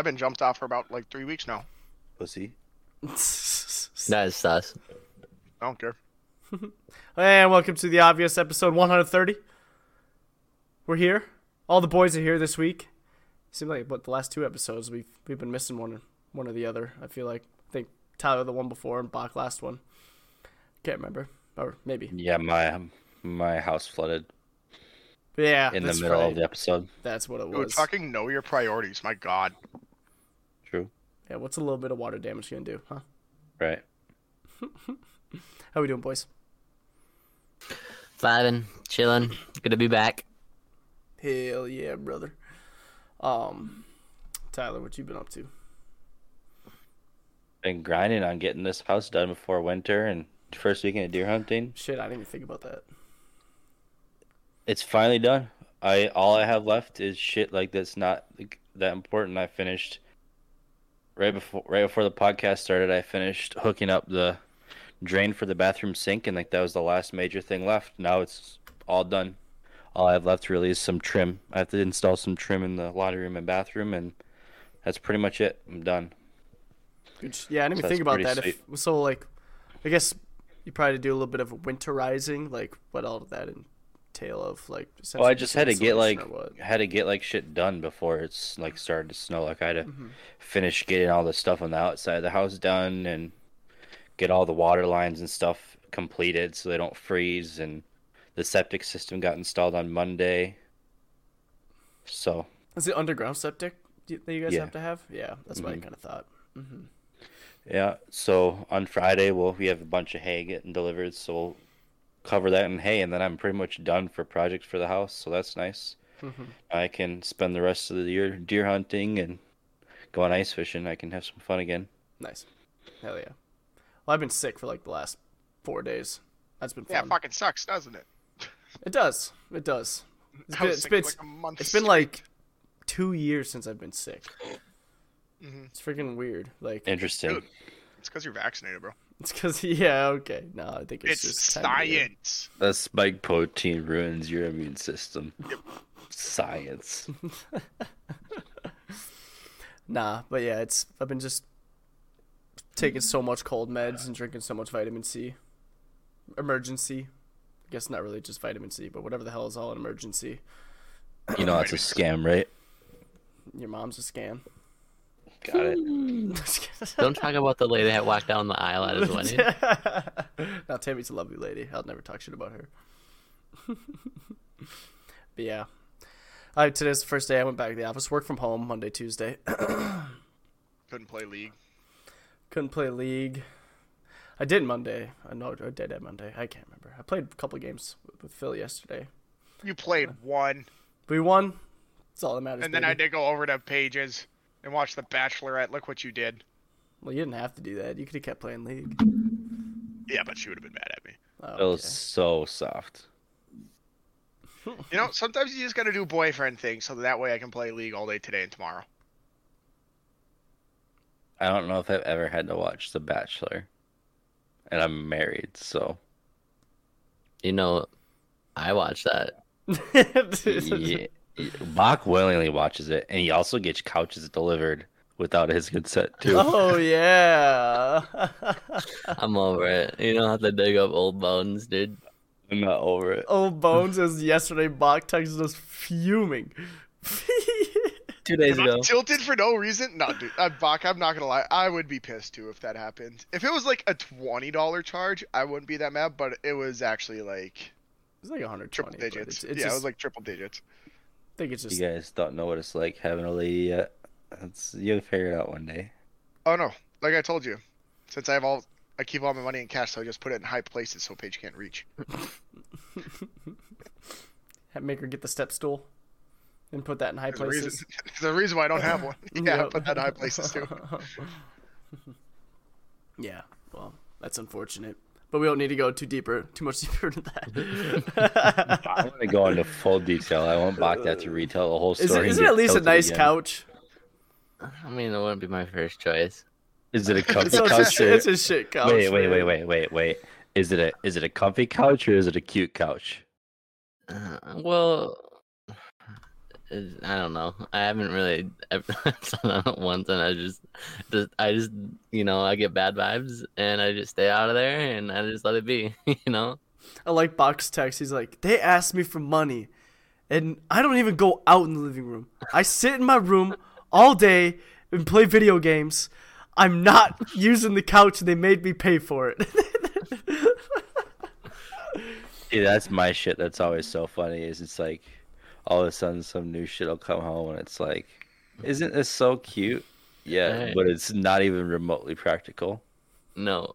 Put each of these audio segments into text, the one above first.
I've been jumped off for about like three weeks now. Pussy. That is sus. I don't care. And welcome to the obvious episode 130. We're here. All the boys are here this week. Seems like but the last two episodes we've we've been missing one one or the other. I feel like I think Tyler the one before and Bach last one. Can't remember. Or maybe. Yeah, my my house flooded yeah, in the middle right. of the episode. That's what it Dude, was. fucking know your priorities. My God. True. Yeah, what's a little bit of water damage gonna do, huh? Right. How we doing, boys? Vibing, chilling. Good to be back. Hell yeah, brother. Um Tyler, what you been up to? Been grinding on getting this house done before winter and first weekend of deer hunting. Shit, I didn't even think about that. It's finally done. I all I have left is shit like that's not like, that important. I finished right before right before the podcast started. I finished hooking up the drain for the bathroom sink, and like that was the last major thing left. Now it's all done. All I have left really is some trim. I have to install some trim in the laundry room and bathroom, and that's pretty much it. I'm done. Yeah, I didn't even So think about that. If so, like, I guess you probably do a little bit of winterizing, like what all did that entail of, like. Well, I just had to get like insulation or what? had to get like shit done before it's like started to snow. Like I had to Mm-hmm. finish getting all the stuff on the outside of the house done and get all the water lines and stuff completed so they don't freeze. And the septic system got installed on Monday. So Is it underground septic that you guys Yeah. have to have? Yeah, that's what I Mhm. kind of thought. yeah, so on Friday we'll we have a bunch of hay getting delivered, so we'll cover that in hay, and then I'm pretty much done for projects for the house. So that's nice. Mm-hmm. I can spend the rest of the year deer hunting and going ice fishing. I can have some fun again. Nice. Hell yeah. Well, I've been sick for like the last four days. That's been fun. Yeah, fucking sucks, doesn't it? It does. It does. It's I been, was it's been, like, a month it's been like two years since I've been sick. Mhm. It's freaking weird. Like Interesting. Dude. It's because you're vaccinated, bro. It's because yeah, okay. No, I think it's, It's, just time of year. science. The spike protein ruins your immune system. Science. Nah, but yeah, it's I've been just taking so much cold meds and drinking so much vitamin C. Emergency. I guess not really just vitamin C, but whatever the hell is all an emergency. You know that's a scam, right? Your mom's a scam. Got it. Hmm. Don't talk about the lady that walked down the aisle at his wedding. now Tammy's a lovely lady. I'll never talk shit about her. but yeah. I today's the first day I went back to the office. Work from home Monday, Tuesday. Couldn't play League. Couldn't play league. I did Monday. I know I did at Monday. I can't remember. I played a couple of games with- with Phil yesterday. You played one, We won. That's all that matters. and then I did go over to Paige's and watch The Bachelorette. Look what you did. Well, you didn't have to do that. You could have kept playing league. Yeah, but she would have been mad at me. Oh, It was so soft. You know, sometimes you just gotta do boyfriend things so that way I can play League all day today and tomorrow. I don't know if I've ever had to watch The Bachelor. And I'm married, so You know, I watch that. yeah. Bach willingly watches it, and he also gets couches delivered without his consent too. oh yeah. I'm over it. You don't have to dig up old bones, dude. I'm not over it. Old Bones is yesterday. Bach texted us fuming. Two days Am I ago. tilted for no reason? No, dude. Uh, Bach, I'm not gonna lie. I would be pissed too if that happened. If it was like a twenty dollar charge, I wouldn't be that mad. But it was actually like it was like 120. triple digits. It's, it's yeah, just, it was like triple digits. I think it's just. You guys don't know what it's like having a lady yet. That's you'll figure it out one day. Oh no, like I told you, since I have all, I keep all my money in cash, so I just put it in high places so Paige can't reach. Have- Make her get the step stool and put that in high There's a reason, places. there's a reason why I don't have one. Yeah, Yep. put that in high places too. Yeah, well, that's unfortunate. But we don't need to go too deeper, too much deeper into that. I'm gonna go into full detail. I want Bobcat to retell the whole story. isn't it at least a nice again. couch? I mean, it wouldn't be my first choice. Is it a comfy it's, couch? a, or- it's a shit couch. wait, wait, man. wait, wait, wait, wait. Is it a is it a comfy couch or is it a cute couch? Uh, well, it- I don't know. I haven't really ever done it once, and I just, just, I just, you know, I get bad vibes, and I just stay out of there, and I just let it be. You know. I like box text. He's like, they asked me for money, and I don't even go out in the living room. I sit in my room all day and play video games. I'm not using the couch, and they made me pay for it. Yeah, that's my shit. That's always so funny. Is it's like all of a sudden some new shit will come home and it's like, isn't this so cute? Yeah, Right. but it's not even remotely practical. No.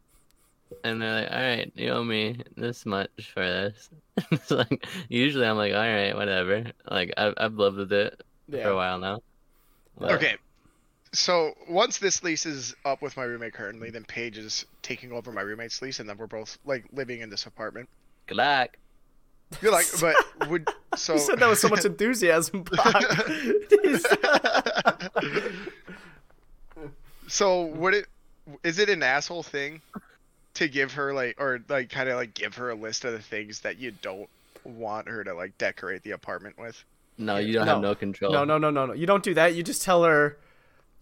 And they're like, all right, you owe me this much for this. it's like, usually I'm like, all right, whatever. Like, I've, I've lived with it for a while now. But- Okay. So once this lease is up with my roommate currently, then Paige is taking over my roommate's lease, and then we're both like living in this apartment. Good luck. You're like, but would so? you said that with so much enthusiasm, so would it? Is it an asshole thing to give her like, or like, kind of like give her a list of the things that you don't want her to like decorate the apartment with? No, you don't No. have no control. No, no, no, no, no. You don't do that. You just tell her.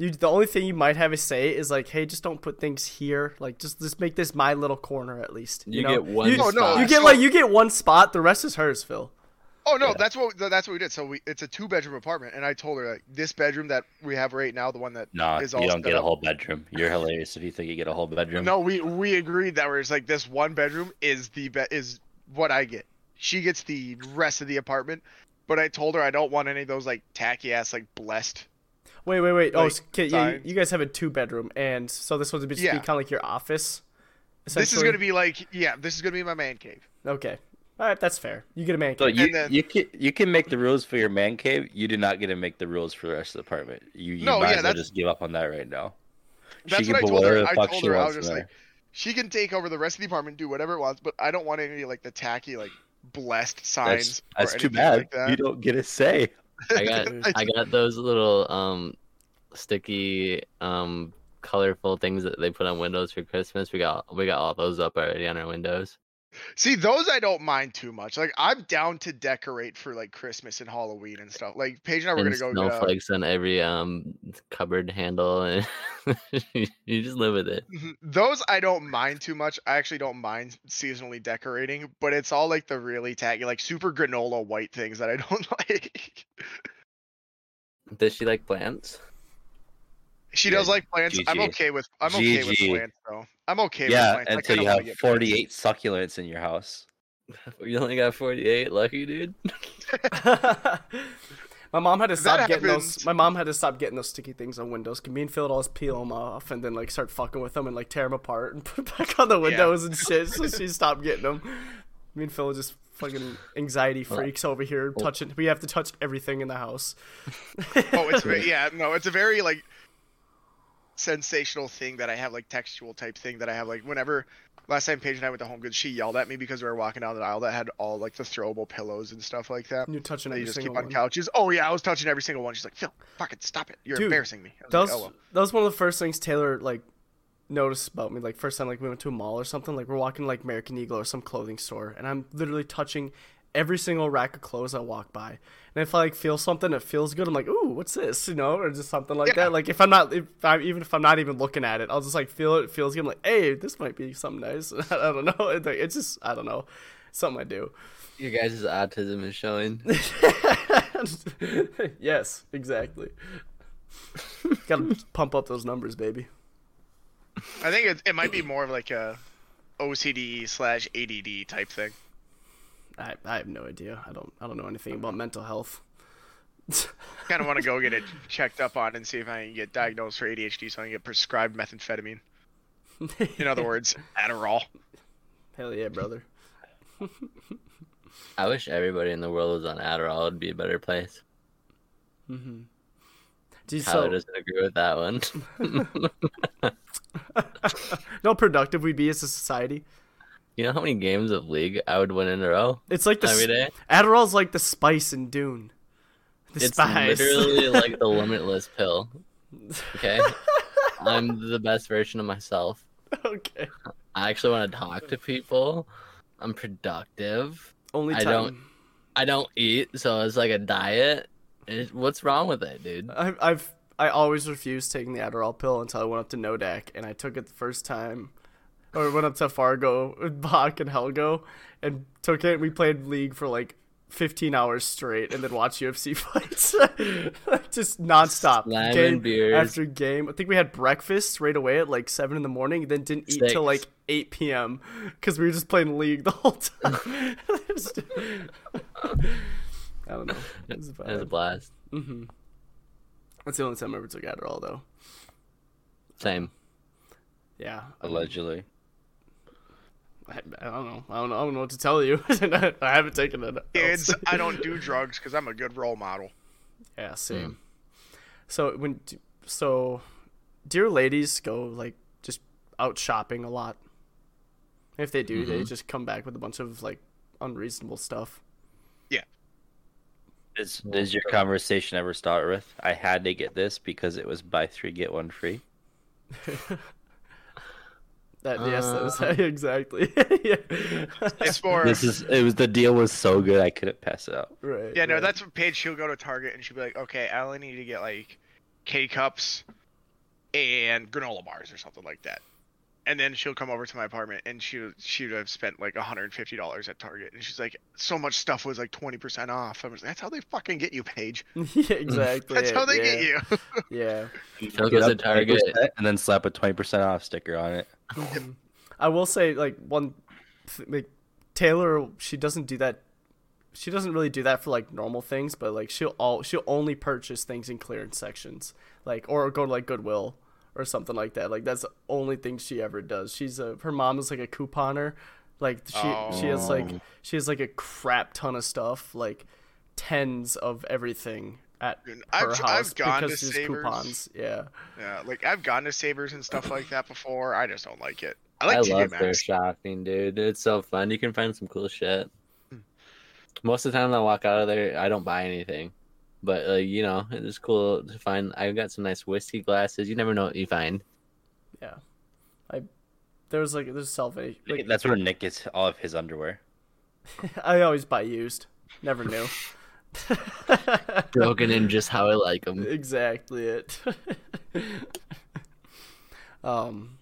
You the only thing you might have to say is like, "Hey, just don't put things here. Like, just just make this my little corner at least." You, You know? get one You, Oh, no, spot. you get like you get one spot. The rest is hers, Phil. Oh no, Yeah. that's what that's what we did. So we it's a two bedroom apartment, and I told her like this bedroom that we have right now, the one that Nah, is you all don't set get a whole bedroom. You're hilarious if you think you get a whole bedroom. No, we we agreed that where it's like this one bedroom is the be- is what I get. She gets the rest of the apartment, but I told her I don't want any of those like tacky ass like blessed. Wait, wait, wait. oh, Like, s- okay, yeah, you, you guys have a two bedroom, and so this one's just gonna be Yeah. kind of like your office. This is gonna be like yeah, this is gonna be my man cave. okay. All right, that's fair. You get a man cave. So cave. you then- you can you can make the rules for your man cave. You do not get to make the rules for the rest of the apartment. You, you No, might yeah, as well just give up on that right now. That's she what I can told her. whatever the I told her I was just like, she can take over the rest of the apartment, do whatever it wants, but I don't want any like the tacky like blessed signs. That's, that's or too bad. Like that. you don't get a say. I got I got those little um sticky um colorful things that they put on windows for Christmas. We got we got all those up already on our windows. See, those I don't mind too much. Like I'm down to decorate for like Christmas and Halloween and stuff. Like Paige and I were and gonna go. uh, snowflakes on every um cupboard handle and you just live with it. Mhm. Those I don't mind too much. I actually don't mind seasonally decorating, but it's all like the really tacky, like super granola white things that I don't like. Does she like plants? She Yeah, does like plants. I'm okay with I'm okay with plants though. I'm okay yeah, with plants. I until kinda you have get plants. 48 succulents in your house. You only got 48, lucky dude. my mom had to stop getting happens. those. My mom had to stop getting those sticky things on windows. 'cause Me and Phil would always peel them off and then like start fucking with them and like tear them apart and put back on the windows and shit. So she stopped getting them. Me and Phil are just fucking anxiety freaks over here touching. We have to touch everything in the house. oh, it's very, yeah, no, it's a very like sensational thing that I have like textual type thing that I have like whenever last time Paige and I went to Home Goods, she yelled at me because we were walking down the aisle that had all like the throwable pillows and stuff like that. You're touching That every you just keep on one. couches. Oh yeah, I was touching every single one. She's like, Phil, fucking stop it. You're Dude, embarrassing me. I was like, "Oh, well." that was one of the first things Taylor like noticed about me. Like first time like we went to a mall or something. Like we're walking like American Eagle or some clothing store, and I'm literally touching every single rack of clothes I walk by. And if I like feel something that feels good, I'm like, ooh, what's this? You know, or just something like Yeah. that. Like if I'm not, if I even if I'm not even looking at it, I'll just like feel it. it feels good. I'm like, hey, this might be something nice. I don't know. It's, like, it's just I don't know. Something I do. Your guys' autism is showing. yes, exactly. Gotta pump up those numbers, baby. I think it, it might be more of like a OCD slash ADD type thing. I, I have no idea. I don't I don't know anything about mental health. I kind of want to go get it checked up on and see if I can get diagnosed for ADHD so I can get prescribed methamphetamine. In other words, Adderall. Hell yeah, brother. I wish everybody in the world was on Adderall. It'd be a better place. Mm-hmm. Do you, Tyler so, doesn't agree with that one. no productive we'd be as a society. You know how many games of League I would win in a row? It's like the Every day? Adderall's like the spice in Dune. The It's spice. literally like the limitless pill. Okay? I'm the best version of myself. okay. I actually want to talk to people. I'm productive. Only I time. don't- I don't eat, so it's like a diet. It- what's wrong with it, dude? I, I've I always refused taking the Adderall pill until I went up to Nodak, and I took it the first time, or went up to Fargo with Bach and Helgo, and took it. We played League for like 15 hours straight, and then watched UFC fights, just nonstop, Slamming game beers. after game. I think we had breakfast right away at like seven in the morning, then didn't eat till like 8 p.m. because we were just playing League the whole time. I don't know. It was It was a blast. Mm-hmm. That's the only time I ever took Adderall, though. Same. Yeah, Allegedly. I, I don't know. I don't know. I don't know what to tell you. I haven't taken it. Kids. I don't do drugs because I'm a good role model. yeah, hmm. same. So when, so, do your ladies go like just out shopping a lot? If they do, they mm-hmm. just come back with a bunch of like unreasonable stuff. Yeah. Does, does your conversation ever start with, I had to get this because it was buy three, get one free? That yes, that was Uh. exactly. yeah. It's more. This is, it was, the deal was so good I couldn't pass it up. right. Yeah, no, right. that's what Paige. She'll go to Target and she'll be like, "Okay, I only need to get like K cups and granola bars or something like that." And then she'll come over to my apartment and she she would have spent like $150 at Target, and she's like, "So much stuff was like 20% off." I was like, "That's how they fucking get you, Paige. yeah, exactly. That's how they yeah. get you." Yeah. Phil Get goes to Target. and then slap a 20% off sticker on it. I will say like one, like Taylor, she doesn't do that. She doesn't really do that for like normal things, but like she'll all she'll only purchase things in clearance sections, like or go to like Goodwill or something like that. Like that's the only thing she ever does. She's a her mom is like a couponer, like she she has like oh. she has like a crap ton of stuff, like tens of everything at Dude, her I've- house I've gone to because she's Savers. coupons. Yeah. Yeah, like I've gone to Savers and stuff like that before. I just don't like it. I I, like TJ love their shopping, dude. It's so fun. You can find some cool shit. Hmm. Most of the time, I walk out of there, I don't buy anything. But uh, you know, it's cool to find. I've got some nice whiskey glasses. You never know what you find. Yeah. I there's like there's salvation. Like, That's where Nick gets all of his underwear. I always buy used. Never knew. Broken in just how I like them. exactly it. um,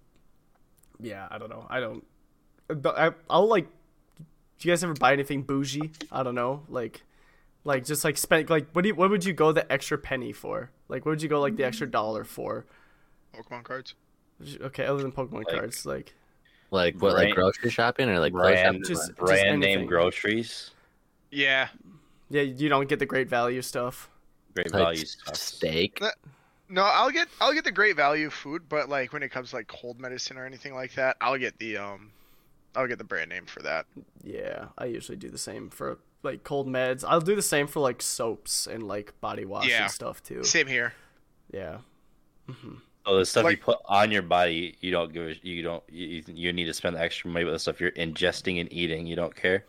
yeah, I don't know. I don't. I, I'll like. Do you guys ever buy anything bougie? I don't know, like, like just like spend like what do you, what would you go the extra penny for? Like, what would you go like the extra dollar for? Pokemon cards. Okay, other than Pokemon Like- cards, like Like what? Like grocery shopping or like Brand, shopping? Just- just brand anything. name groceries. Yeah. yeah, you don't get the great value stuff. Great Like value stuff. steak. No, I'll get I'll get the great value food, but like when it comes to like cold medicine or anything like that, I'll get the um I'll get the brand name for that. Yeah, I usually do the same for like cold meds. I'll do the same for like soaps and like body wash Yeah. and stuff too. Same here. Yeah. So the stuff you put on your body, you don't give. a- You don't. You, you need to spend the extra money, but the stuff you're ingesting and eating, you don't care.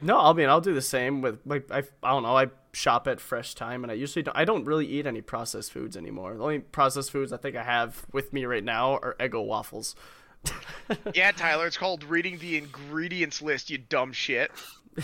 No, I mean I'll do the same with like I, I don't know. I shop at Fresh Thyme and I usually don't. I don't really eat any processed foods anymore. The only processed foods I think I have with me right now are Eggo waffles. Yeah, Tyler, it's called reading the ingredients list, you dumb shit.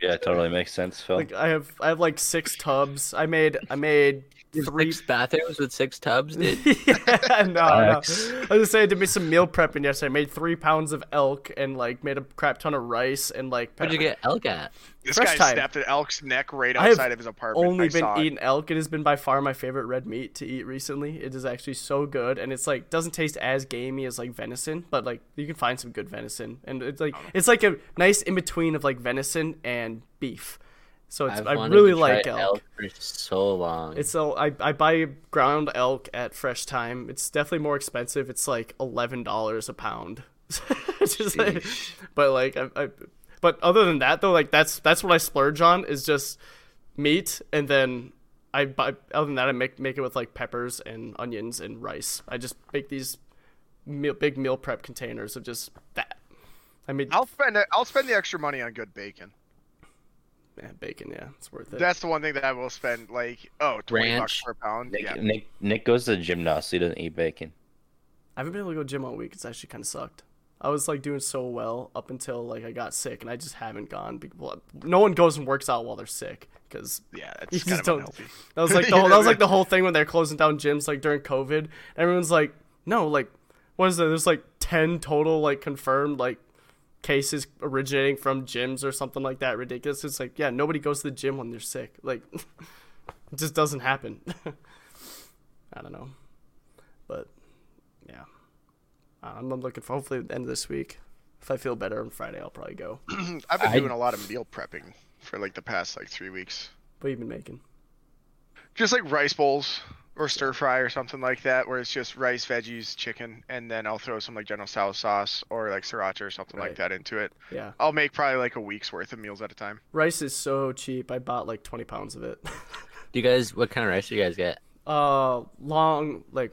Yeah, it totally makes sense, Phil. Like I have I have like six tubs. I made I made three Six bathrooms with six tubs, dude. yeah, no, no. I was just saying, I did me some meal prepping yesterday. I made three pounds of elk and like made a crap ton of rice and like. Where'd you get elk at? This Fresh guy time. snapped an elk's neck right I outside of his apartment. Only I been saw it. eating elk. It has been by far my favorite red meat to eat recently. It is actually so good, and it's like doesn't taste as gamey as like venison, but like you can find some good venison, and it's like oh. it's like a nice in between of like venison and beef, So it's, I've I really to try like elk. elk for so long. It's so I, I buy ground elk at Fresh Thyme. It's definitely more expensive. It's like eleven dollars a pound. Just like- but like I, I, but other than that though, like that's that's what I splurge on is just meat, and then I buy. Other than that, I make make it with like peppers and onions and rice. I just make these meal, big meal prep containers of just that. I mean, I'll spend. I'll spend the extra money on good bacon. Man, bacon. Yeah, it's worth it. That's the one thing that I will spend. Like, oh, 20 bucks Ranch. per pound. Nick, Yeah. Nick Nick goes to the gym now, so he doesn't eat bacon. I haven't been able to go gym all week. It's actually kind of sucked. I was like doing so well up until like I got sick, and I just haven't gone. well, No one goes and works out while they're sick because Yeah, you it's just kind of don't. unhealthy. That was like the whole, that was like the whole thing when they're closing down gyms like during COVID. Everyone's like, no, like what is it? There's like ten total like confirmed like cases originating from gyms or something like that. Ridiculous. It's like yeah, nobody goes to the gym when they're sick. Like it just doesn't happen. I don't know, but yeah, I'm, I'm looking for hopefully the end of this week. If I feel better on Friday, I'll probably go. I've been I- doing a lot of meal prepping for like the past like three weeks. What have you been making? Just like rice bowls or stir fry or something like that, where it's just rice, veggies, chicken, and then I'll throw some like General Tso's sauce or like sriracha or something Right. like that into it. Yeah, I'll make probably like a week's worth of meals at a time. rice is so cheap. I bought like 20 pounds of it. Do you guys? What kind of rice do you guys get? Uh, long like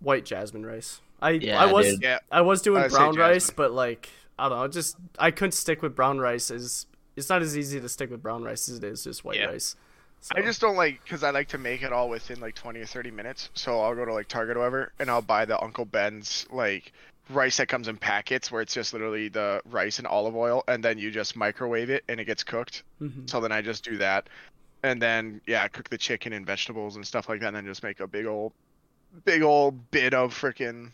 white jasmine rice. I Yeah, I was. Yeah, I was doing I'd brown rice, but like I don't know, just I couldn't stick with brown rice. Is it's not as easy to stick with brown rice as it is just white Yeah. rice. So, I just don't like because I like to make it all within like 20 or 30 minutes. So I'll go to like Target or whatever, and I'll buy the Uncle Ben's like rice that comes in packets, where it's just literally the rice and olive oil, and then you just microwave it and it gets cooked. Mhm. So then I just do that, and then yeah, cook the chicken and vegetables and stuff like that, and then just make a big old, big old bit of freaking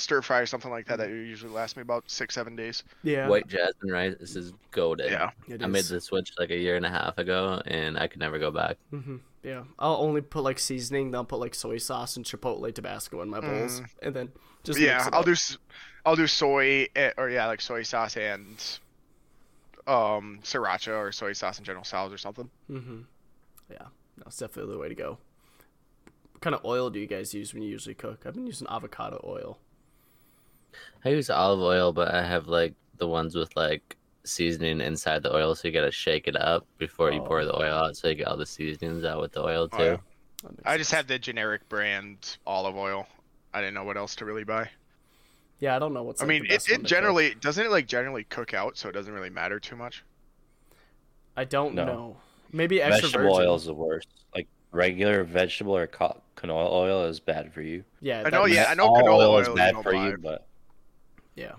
stir fry or something like that that usually lasts me about six seven days. yeah, White jasmine rice. This is goaded. Yeah. it I made the switch like a year and a half ago, and I could never go back. hmm Yeah, I'll only put like seasoning. Then I'll put like soy sauce and chipotle Tabasco in my bowls, and then just yeah, I'll up. do s- I'll do soy eh, or yeah, like soy sauce and um sriracha or soy sauce and General Tso's or something. Mm-hmm. Yeah, that's definitely the way to go. What kind of oil do you guys use when you usually cook? I've been using avocado oil. I use olive oil, but I have like the ones with like seasoning inside the oil, so you gotta shake it up before you pour Oh. the oil out, so you get all the seasonings out with the oil oh, too. Oh, yeah. I just have the generic brand olive oil. I didn't know what else to really buy. Yeah, I don't know what's. I like, mean, the it, best one it to cook. generally doesn't it like generally cook out, so it doesn't really matter too much. I don't No. know. Maybe extra vegetable virgin. oil is the worst. Like regular vegetable or canola oil is bad for you. Yeah, I know, yeah, I know canola oil oil is bad for buy. you, but Yeah.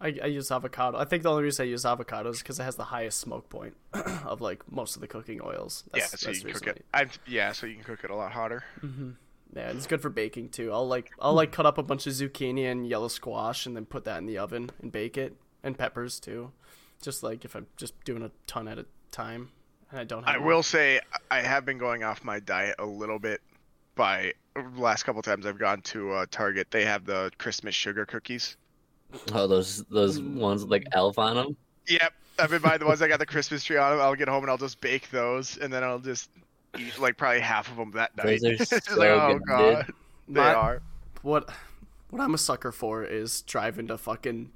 I, I use avocado. I think the only reason I use avocado is because it has the highest smoke point of like most of the cooking oils. yeah, so that's you can cook it. I've, yeah, so you can cook it a lot hotter. why- Yeah, it's good for baking too. I'll like I'll like cut up a bunch of zucchini and yellow squash and then put that in the oven and bake it, and peppers too. Just like if I'm just doing a ton at a time, and I don't have. I will say I have been going off my diet a little bit. By last couple times I've gone to uh, Target, they have the Christmas sugar cookies. Oh, those those ones with like elf on them. Yep, I've been buying the ones that got the Christmas tree on them. I'll get home and I'll just bake those, and then I'll just eat like probably half of them that night. Those are so like, oh good, dude. god, they My- are. what what I'm a sucker for is driving to fucking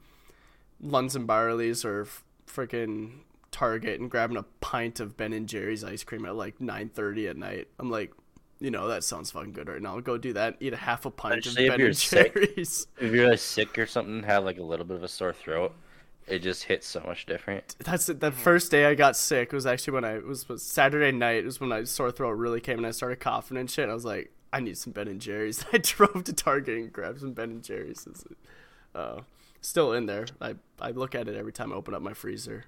Lunds and Byerlys or freaking Target and grabbing a pint of Ben and Jerry's ice cream at like 9:30 at night. I'm like, you know, that sounds fucking good right now. I'll go do that. Eat a half a pint Especially of Ben you're and sick. Jerry's. if you're like sick or something, have like a little bit of a sore throat, it just hits so much different. That's it. The first day I got sick was actually when I it was, was Saturday night. was when my sore throat really came and I started coughing and shit. I was like, I need some Ben and Jerry's. I drove to Target and grabbed some Ben and Jerry's. It's, Uh, still in there. I I look at it every time I open up my freezer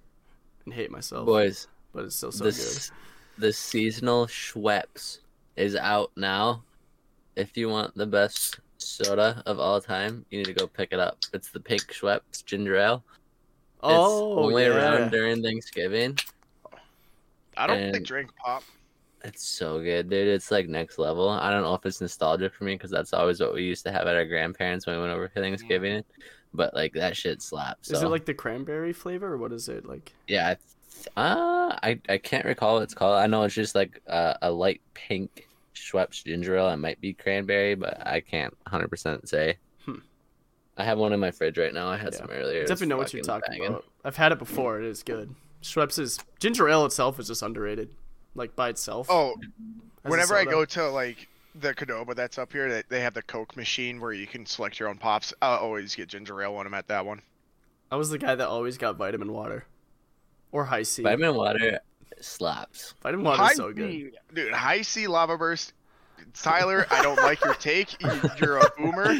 and hate myself. Boys, but it's still so this the seasonal Schweppes is out now. If you want the best soda of all time, you need to go pick it up. It's the pink Schweppes ginger ale. Oh, it's only yeah. around during Thanksgiving. I don't think drink pop. It's so good, dude. It's like next level. I don't know if it's nostalgia for me because that's always what we used to have at our grandparents when we went over for Thanksgiving. Mm. But like that shit slaps. Is it like the cranberry flavor or what is it like? Yeah, I Uh, I I can't recall what it's called. I know it's just like a, a light pink Schweppes ginger ale. It might be cranberry, but I can't 100 percent say. Hmm. I have one in my fridge right now. I had Yeah. some earlier. It's Definitely know what you're talking banging. about. I've had it before. It is good. Schweppes is ginger ale itself is just underrated, like by itself. Oh, whenever I go to like the Qdoba that's up here, they, they have the Coke machine where you can select your own pops. I always get ginger ale when I'm at that one. I was the guy that always got vitamin water, or Hi-C. Vitamin water slaps. Vitamin water High is so good. C, dude. Hi-C lava burst. Tyler, I don't like your take. You- You're a boomer.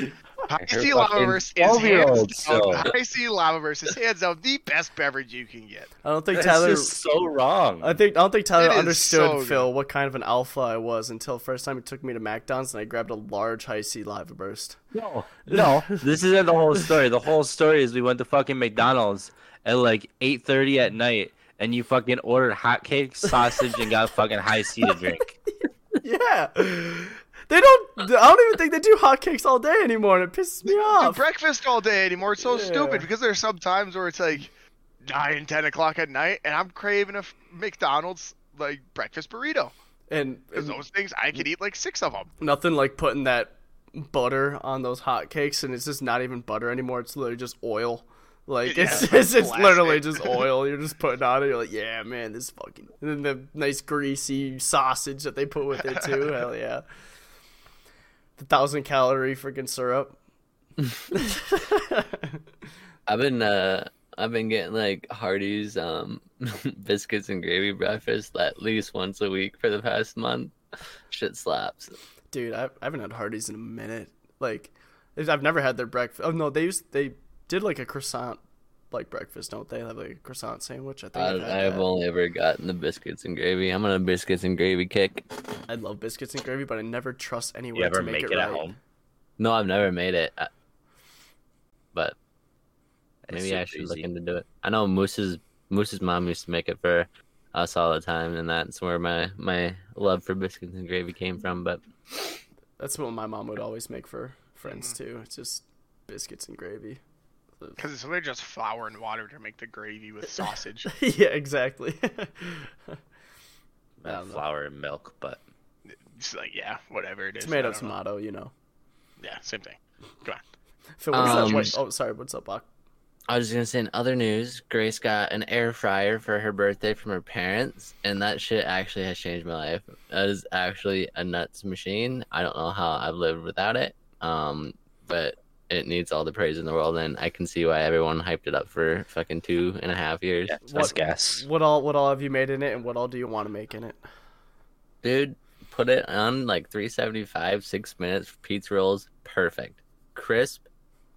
High You're lava burst is 12-year-old, hands down. Hi-C lava burst is hands down the best beverage you can get. I don't think That's Tyler. is so wrong. I think I don't think Tyler It is understood so good. Phil what kind of an alpha I was until first time he took me to McDonald's and I grabbed a large Hi-C lava burst. No, no. this isn't the whole story. The whole story is we went to fucking McDonald's at like 8:30 at night, and you fucking ordered hotcakes, sausage, and got fucking Hi-C to drink. Yeah. They don't. I don't even think they do hotcakes all day anymore, and it pisses me do off. breakfast all day anymore. It's so Yeah. stupid because there's some times where it's like nine, ten o'clock at night, and I'm craving a McDonald's like breakfast burrito. And, Because those things, I could eat like six of them. nothing like putting that butter on those hotcakes, and it's just not even butter anymore. It's literally just oil. Like Yeah, it's it's it's, it's literally just oil. You're just putting on it. You're like, yeah, man, this fucking. And then the nice greasy sausage that they put with it too. Hell yeah. The thousand calorie freaking syrup. I've been uh I've been getting like Hardee's um biscuits and gravy breakfast at least once a week for the past month. Shit slaps. Dude, I, I haven't had Hardee's in a minute. Like, I've never had their breakfast. Oh no, they used they did like a croissant like breakfast, don't they? Have like a croissant sandwich. I think I, I've I've that. only ever gotten the biscuits and gravy. I'm on a biscuits and gravy kick. I love biscuits and gravy, but I never trust anyone You ever to make, make it, it right. at home? No, I've never made it, uh, but It's maybe I super should look easy. into it. I know Moose's Moose's mom used to make it for us all the time, and that's where my my love for biscuits and gravy came from. But That's what my mom would always make for friends too. It's just biscuits and gravy. Because it's literally just flour and water to make the gravy with sausage. yeah, exactly. I Uh, know. flour and milk, but it's like, yeah, whatever it is. I Tomato, know. tomato, you know. Yeah, same thing. Come on. Phil, what's Um, that? Wait, oh, sorry. What's up, Bach? I was just gonna say in other news, Grace got an air fryer for her birthday from her parents, and that shit actually has changed my life. That is actually a nuts machine. I don't know how I've lived without it, um, but it needs all the praise in the world, and I can see why everyone hyped it up for fucking two and a half years. yeah, that's gas. What all? What all have you made in it, and what all do you want to make in it? Dude, put it on like 375, six minutes, pizza rolls, perfect. Crisp,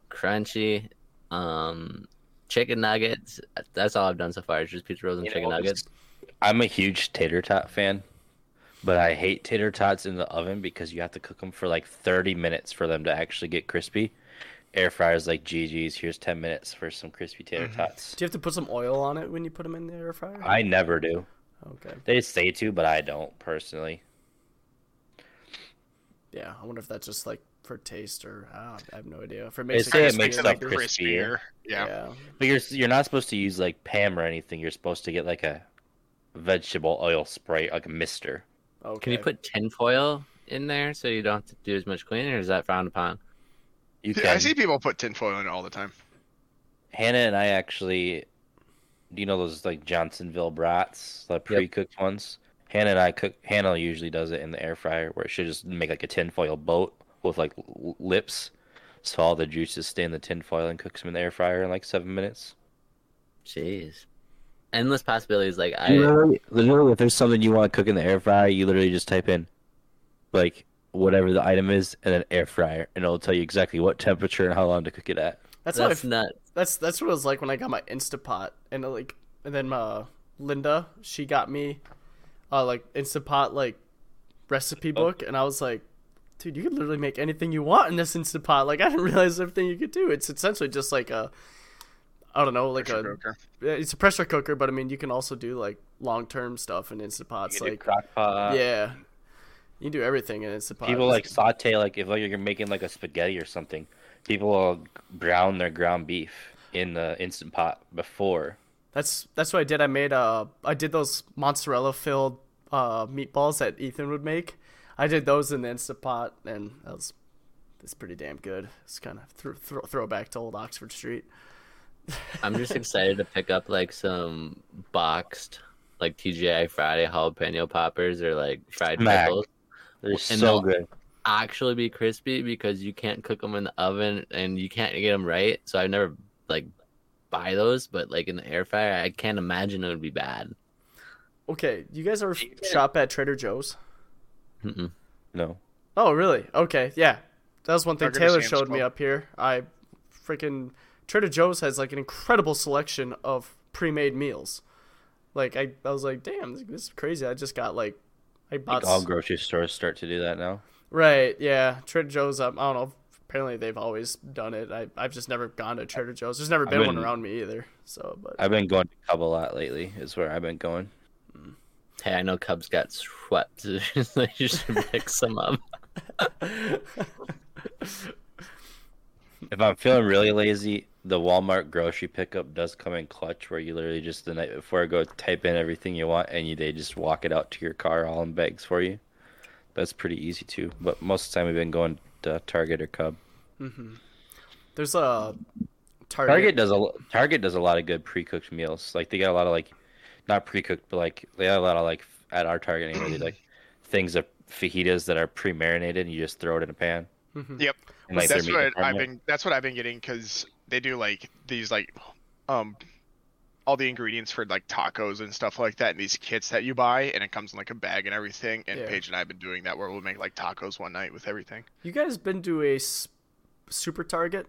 crunchy, um, chicken nuggets. That's all I've done so far. Is just pizza rolls and You chicken know, nuggets. I'm a huge tater tot fan, but I hate tater tots in the oven because you have to cook them for like 30 minutes for them to actually get crispy. Air fryers like GG's. Here's 10 minutes for some crispy tater mm-hmm. tots. Do you have to put some oil on it when you put them in the air fryer? I never do. Okay. They say to, but I don't personally. Yeah, I wonder if that's just like for taste or I, I have no idea. If it makes say it it crispy makes it, like, not. crispier. Yeah. Yeah. But you're you're not supposed to use like Pam or anything. You're supposed to get like a vegetable oil spray, like a mister. Okay. Can you put tinfoil in there so you don't have to do as much cleaning, or is that frowned upon? You Yeah, can. I see people put tinfoil in it all the time. Hannah and I actually, do you know those like Johnsonville brats, the pre-cooked ones? Hannah and I cook. Hannah usually does it in the air fryer, where she just make like a tinfoil boat with like l- lips, so all the juices stay in the tinfoil and cooks them in the air fryer in like seven minutes. Jeez, endless possibilities. Like I, literally, literally, if there's something you want to cook in the air fryer, you literally just type in, like whatever the item is, and then air fryer, and it'll tell you exactly what temperature and how long to cook it at. That's, that's f- nuts. that's that's what it was like when I got my Instapot and uh, like and then uh Linda she got me uh like Instapot like recipe book and I was like dude you could literally make anything you want in this Instapot like I didn't realize everything you could do it's essentially just like a I don't know like Pressure a cooker. it's a pressure cooker but I mean you can also do like long term stuff in Instapots You can do like crock pot. yeah you can do everything and it's in Instapot People like saute like if like you're making like a spaghetti or something. People will brown their ground beef in the instant pot before That's that's what I did. I made uh I did those mozzarella filled uh meatballs that Ethan would make. I did those in the Instant Pot, and that was it's pretty damn good. It's kind of throw, throw throwback to old Oxford Street. I'm just excited to pick up like some boxed like TGI Friday jalapeno poppers or like fried Smack. pickles. They're And so good. Actually, be crispy because you can't cook them in the oven and you can't get them right. So I've never like buy those, but like in the air fryer, I can't imagine it would be bad. Okay, you guys ever shop at Trader Joe's? Mm-mm. No. Oh, really? Okay, yeah. That was one thing Target Taylor showed me up here. I freaking Trader Joe's has like an incredible selection of pre-made meals. Like I, I was like, damn, this, this is crazy. I just got like, I bought Like all grocery stores start to do that now. right, yeah. Trader Joe's. Um, I don't know. Apparently, they've always done it. I, I've just never gone to Trader Joe's. There's never I've been, one around me either. So, but I've been going to Cub a lot lately. Is where I've been going. Hey, I know Cubs got swept. so you should pick some up. If I'm feeling really lazy, the Walmart grocery pickup does come in clutch, where you literally just the night before go type in everything you want, and you they just walk it out to your car all in bags for you. That's pretty easy too. But most of the time we've been going to Target or Cub. Mm-hmm. there's a Target. Target does a Target does a lot of good pre-cooked meals. Like they got a lot of like, not pre-cooked, but like they got a lot of like at our Target anyway. like things of fajitas that are pre-marinated, and you just throw it in a pan. Yep. And, like, that's meat what I've been. That's what I've been getting because they do like these like, um, all the ingredients for like tacos and stuff like that in these kits that you buy, and it comes in like a bag and everything. And Yeah. Paige and I have been doing that where we'll make like tacos one night with everything. You guys been to a s- Super Target?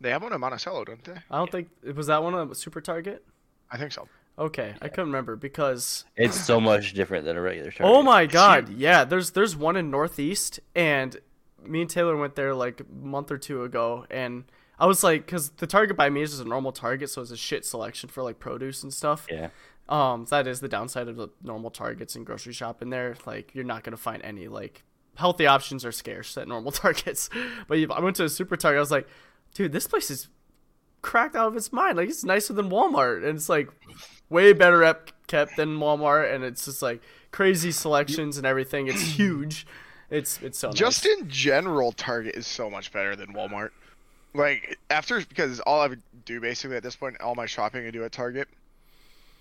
They have one in Monticello, don't they? I don't think was that one a Super Target. I think so. Okay, I couldn't remember because It's so much different than a regular Target. oh my god, yeah. There's there's one in Northeast, and me and Taylor went there like a month or two ago, and I was like, because the Target by me is just a normal Target, so it's a shit selection for like produce and stuff. Yeah. Um, that is the downside of the normal Targets and grocery shop in there. Like, you're not gonna find any like healthy options are scarce at normal Targets. But I went to a Super Target. I was like, dude, this place is cracked out of its mind. Like, it's nicer than Walmart, and it's like way better up kept than Walmart, and it's just like crazy selections and everything. It's huge. It's it's so Just nice. in general, Target is so much better than Walmart. Like after because all I would do basically at this point, all my shopping I do at Target.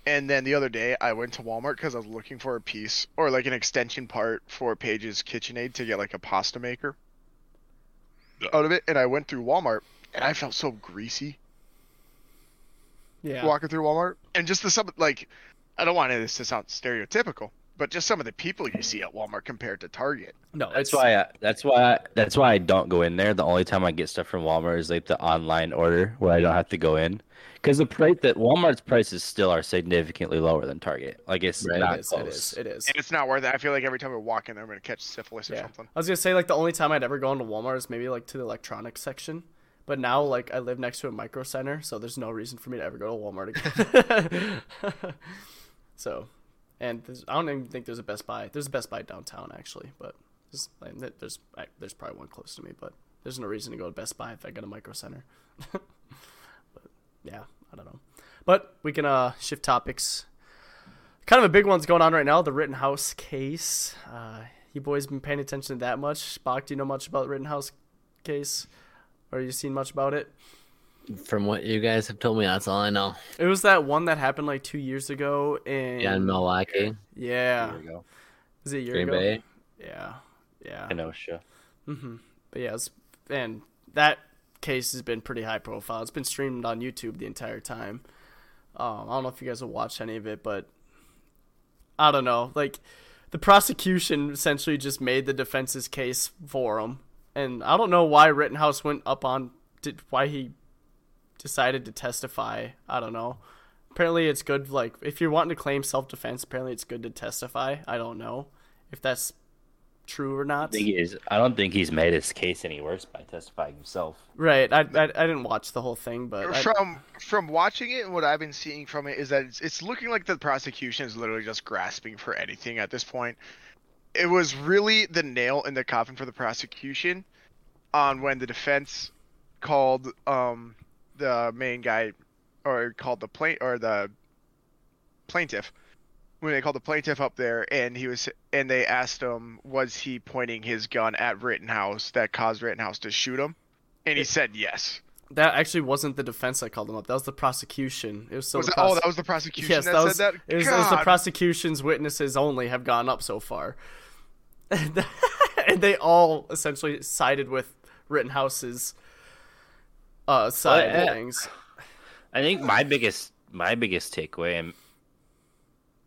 And then the other day I went to Walmart because I was looking for a piece or like an extension part for Paige's KitchenAid to get like a pasta maker out of it. And I went through Walmart and I felt so greasy yeah. walking through Walmart. And just the some like I don't want this to sound stereotypical, but just some of the people you see at Walmart compared to Target. No, That's it's why. I, that's why. I, that's why I don't go in there. The only time I get stuff from Walmart is like the online order where I don't have to go in, because the price that Walmart's prices still are significantly lower than Target. Like it's Right. not it is, close. is. It is. And it's not worth it. I feel like every time I walk in there, I'm gonna catch syphilis or Yeah. something. I was gonna say like the only time I'd ever go into Walmart is maybe like to the electronics section. But now like I live next to a micro center, so there's no reason for me to ever go to Walmart again. so and I don't even think there's a Best Buy. There's a Best Buy downtown actually, but there's like, there's I- there's probably one close to me, but there's no reason to go to Best Buy if I go to micro center. but yeah, I don't know. But we can uh shift topics kind of a big one's going on right now the rittenhouse case uh you boys been paying attention to that much Spock, do you know much about the rittenhouse case or you seen much about it From what you guys have told me, that's all I know. it was that one that happened like two years ago in Yeah, in Milwaukee, yeah There we go. was it a year Green ago Bay. yeah yeah Kenosha. Mm-hmm. But yeah it's, and that case has been pretty high profile it's been streamed on youtube the entire time um, i don't know if you guys have watched any of it but i don't know like the prosecution essentially just made the defense's case for him and i don't know why rittenhouse went up on did, why he decided to testify i don't know apparently it's good like if you're wanting to claim self-defense apparently it's good to testify i don't know if that's true or not I think he's. I don't think he's made his case any worse by testifying himself. Right. I, I, I didn't watch the whole thing, but I, From from watching it and what I've been seeing from it is that it's, it's looking like the prosecution is literally just grasping for anything at this point. It was really the nail in the coffin for the prosecution on when the defense called um the main guy or called the plaint or the plaintiff when they called the plaintiff up there and he was and they asked him was he pointing his gun at Rittenhouse that caused Rittenhouse to shoot him and he said yes. That actually wasn't the defense that called him up. That was the prosecution. It was so. Was that, oh, that was the prosecution yes, that, that was, said that. It was, it was the prosecution's witnesses only have gone up so far, and, and they all essentially sided with Rittenhouse's uh, side Well, of eh, things. I think my biggest my biggest takeaway, and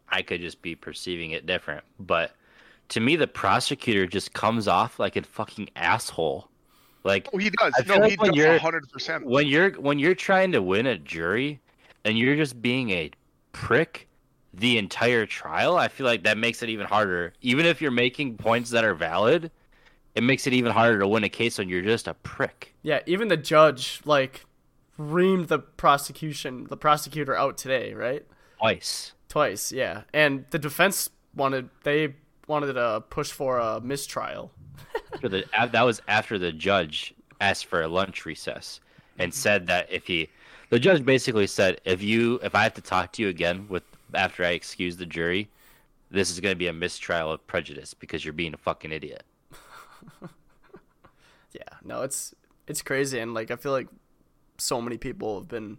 I could just be perceiving it different, but to me, the prosecutor just comes off like a fucking asshole. Like Oh, he does. I No, like he does hundred percent. when you're when you're trying to win a jury and you're just being a prick the entire trial, I feel like that makes it even harder. Even if you're making points that are valid, it makes it even harder to win a case when you're just a prick. Yeah, even the judge like reamed the prosecution, the prosecutor out today, right? Twice. Twice, yeah. And the defense wanted they wanted to push for a mistrial. The, that was after the judge asked for a lunch recess and mm-hmm. said that if he, the judge basically said, if you, if I have to talk to you again with after I excuse the jury, this is going to be a mistrial of prejudice because you're being a fucking idiot. Yeah, no, it's it's crazy, and like I feel like so many people have been.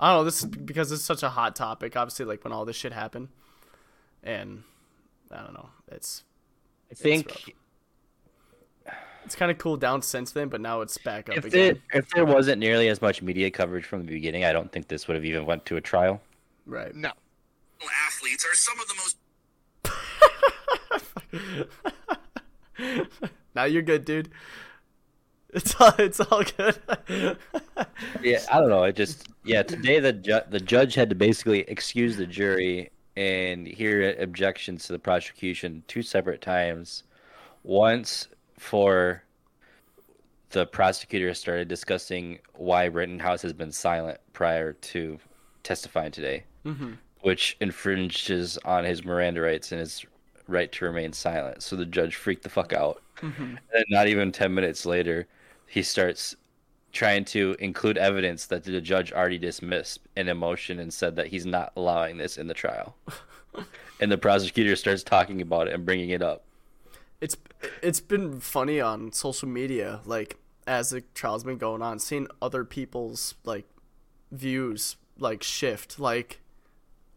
I don't know. This is because it's such a hot topic. Obviously, like when all this shit happened, and I don't know. It's I think it's kind of cooled down since then, but now it's back up if again. there, if there wasn't nearly as much media coverage from the beginning, I don't think this would have even went to a trial. Right. No. Athletes are some of the most Now you're good, dude. It's all it's all good. Yeah, I don't know. I just yeah. Today the ju- the judge had to basically excuse the jury and hear objections to the prosecution two separate times. Once for the prosecutor started discussing why Rittenhouse has been silent prior to testifying today, Mhm. Which infringes on his Miranda rights and his right to remain silent. So the judge freaked the fuck out. Mhm. And not even 10 minutes later, he starts trying to include evidence that the judge already dismissed in a motion and said that he's not allowing this in the trial. and the prosecutor starts talking about it and bringing it up. it's it's been funny on social media like as the trial's been going on seeing other people's like views like shift like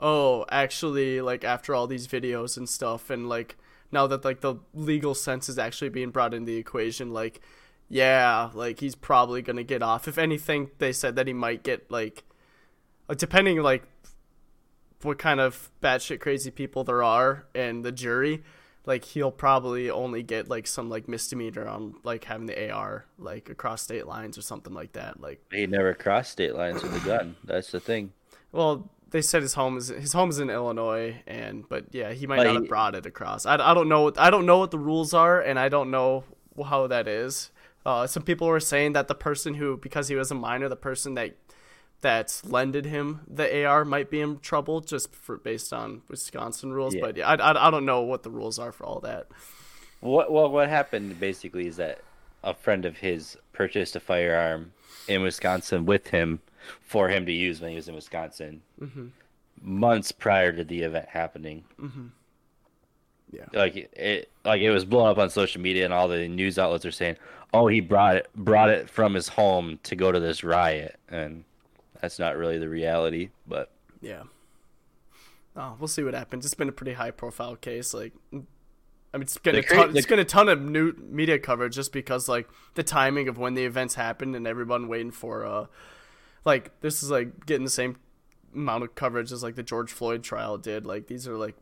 oh actually like after all these videos and stuff and like now that like the legal sense is actually being brought into the equation like yeah like he's probably gonna get off if anything they said that he might get like uh, depending like what kind of batshit crazy people there are in the jury like he'll probably only get like some like misdemeanor on like having the AR like across state lines or something like that. Like, He never crossed state lines with a gun. That's the thing. well, they said his home is his home is in Illinois, and but yeah, he might not have brought it across. I, I don't know what I don't know what the rules are, and I don't know how that is. Uh, some people were saying that the person who because he was a minor, the person that that lended him the AR might be in trouble just for based on Wisconsin rules. Yeah. But yeah, I, I, I don't know what the rules are for all that. What well what happened basically is that a friend of his purchased a firearm in Wisconsin with him for him to use when he was in Wisconsin Mhm. months prior to the event happening. Mhm. Yeah. Like it like it was blown up on social media and all the news outlets are saying, "Oh, he brought it brought it from his home to go to this riot." And that's not really the reality, but Yeah. Oh, we'll see what happens. It's been a pretty high profile case. Like, I mean, it's gonna The cra- ton, the- it's gonna ton of new media coverage just because like the timing of when the events happened and everyone waiting for uh, like this is like getting the same amount of coverage as like the George Floyd trial did. Like these are like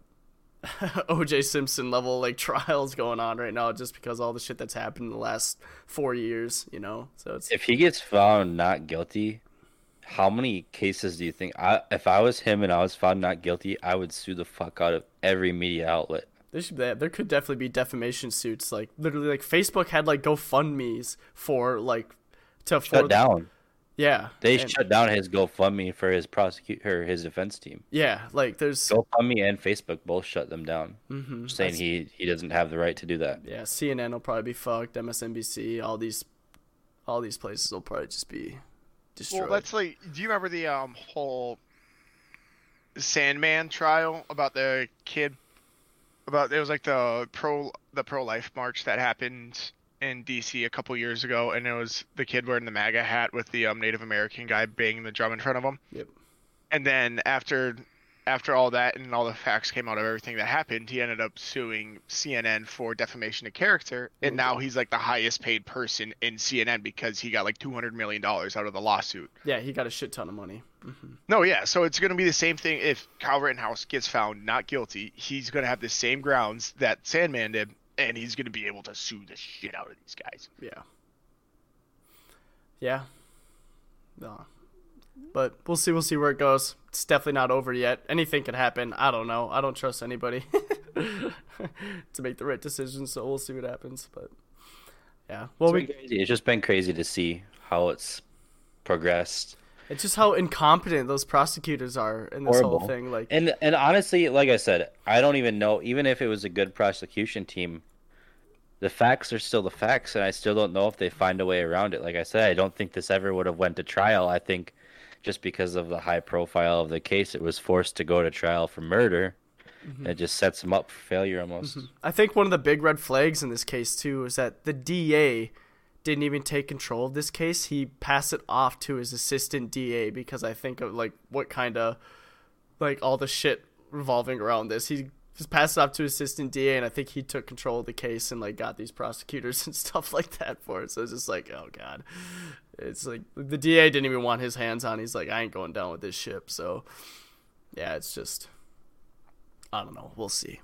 O.J. Simpson level like trials going on right now just because all the shit that's happened in the last four years. You know, so it's if he gets found not guilty, how many cases do you think I if I was him and I was found not guilty, I would sue the fuck out of every media outlet. There should be, there could definitely be defamation suits. Like literally, like Facebook had like GoFundmes for like to Shut down. Yeah, They and- shut down his GoFundMe for his prosecute or his defense team. Yeah, like there's GoFundMe and Facebook both shut them down, Mhm. saying he he doesn't have the right to do that. yeah CNN will probably be fucked. MSNBC, all these, all these places will probably just be destroyed. Well, that's like. Do you remember the um whole Sandmann trial about the kid? About it was like the pro the pro life march that happened in DC a couple years ago, and it was the kid wearing the MAGA hat with the um, Native American guy banging the drum in front of him. Yep. And then after after all that and all the facts came out of everything that happened, he ended up suing CNN for defamation of character, and now he's like the highest paid person in CNN because he got like two hundred million dollars out of the lawsuit. yeah, he got a shit ton of money. No, yeah, so it's gonna be the same thing if Kyle Rittenhouse gets found not guilty. He's gonna have the same grounds that Sandmann did, and he's gonna be able to sue the shit out of these guys. Yeah. Yeah. No. But we'll see. We'll see where it goes. It's definitely not over yet. Anything could happen. I don't know. I don't trust anybody to make the right decision. So we'll see what happens. But yeah. Well, It's we, crazy. It's just been crazy to see how it's progressed. it's just how incompetent those prosecutors are in this Horrible. whole thing. Like, And and honestly, like I said, I don't even know. Even if it was a good prosecution team, the facts are still the facts, and I still don't know if they find a way around it. Like I said, I don't think this ever would have went to trial. I think just because of the high profile of the case, it was forced to go to trial for murder. Mm-hmm. It just sets them up for failure almost. Mm-hmm. I think one of the big red flags in this case too is that the DA didn't even take control of this case. He passed it off to his assistant DA because I think of like what kind of like all the shit revolving around this. He just passed it off to assistant DA and I think he took control of the case and like got these prosecutors and stuff like that for it. So it's just like, oh god. It's like the DA didn't even want his hands on. He's like, I ain't going down with this ship. So yeah, it's just I don't know. We'll see.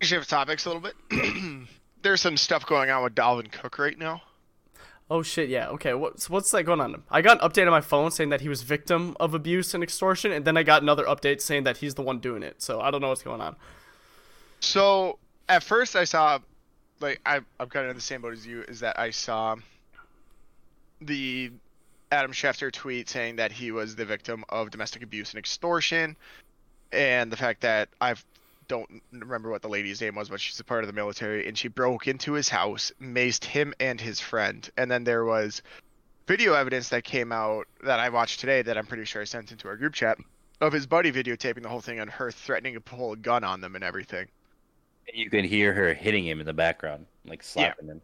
Shift topics a little bit. There's some stuff going on with Dalvin Cook right now. Oh shit, yeah. Okay, what's what's that going on? I got an update on my phone saying that he was victim of abuse and extortion, and then I got another update saying that he's the one doing it. So I don't know what's going on. So at first I saw, like I I'm kind of in the same boat as you, is that I saw the Adam Schefter tweet saying that he was the victim of domestic abuse and extortion, and the fact that I don't remember what the lady's name was, but she's a part of the military, and she broke into his house, maced him and his friend, and then there was video evidence that came out that I watched today that I'm pretty sure I sent into our group chat of his buddy videotaping the whole thing and her threatening to pull a gun on them and everything. And you can hear her hitting him in the background, like slapping him.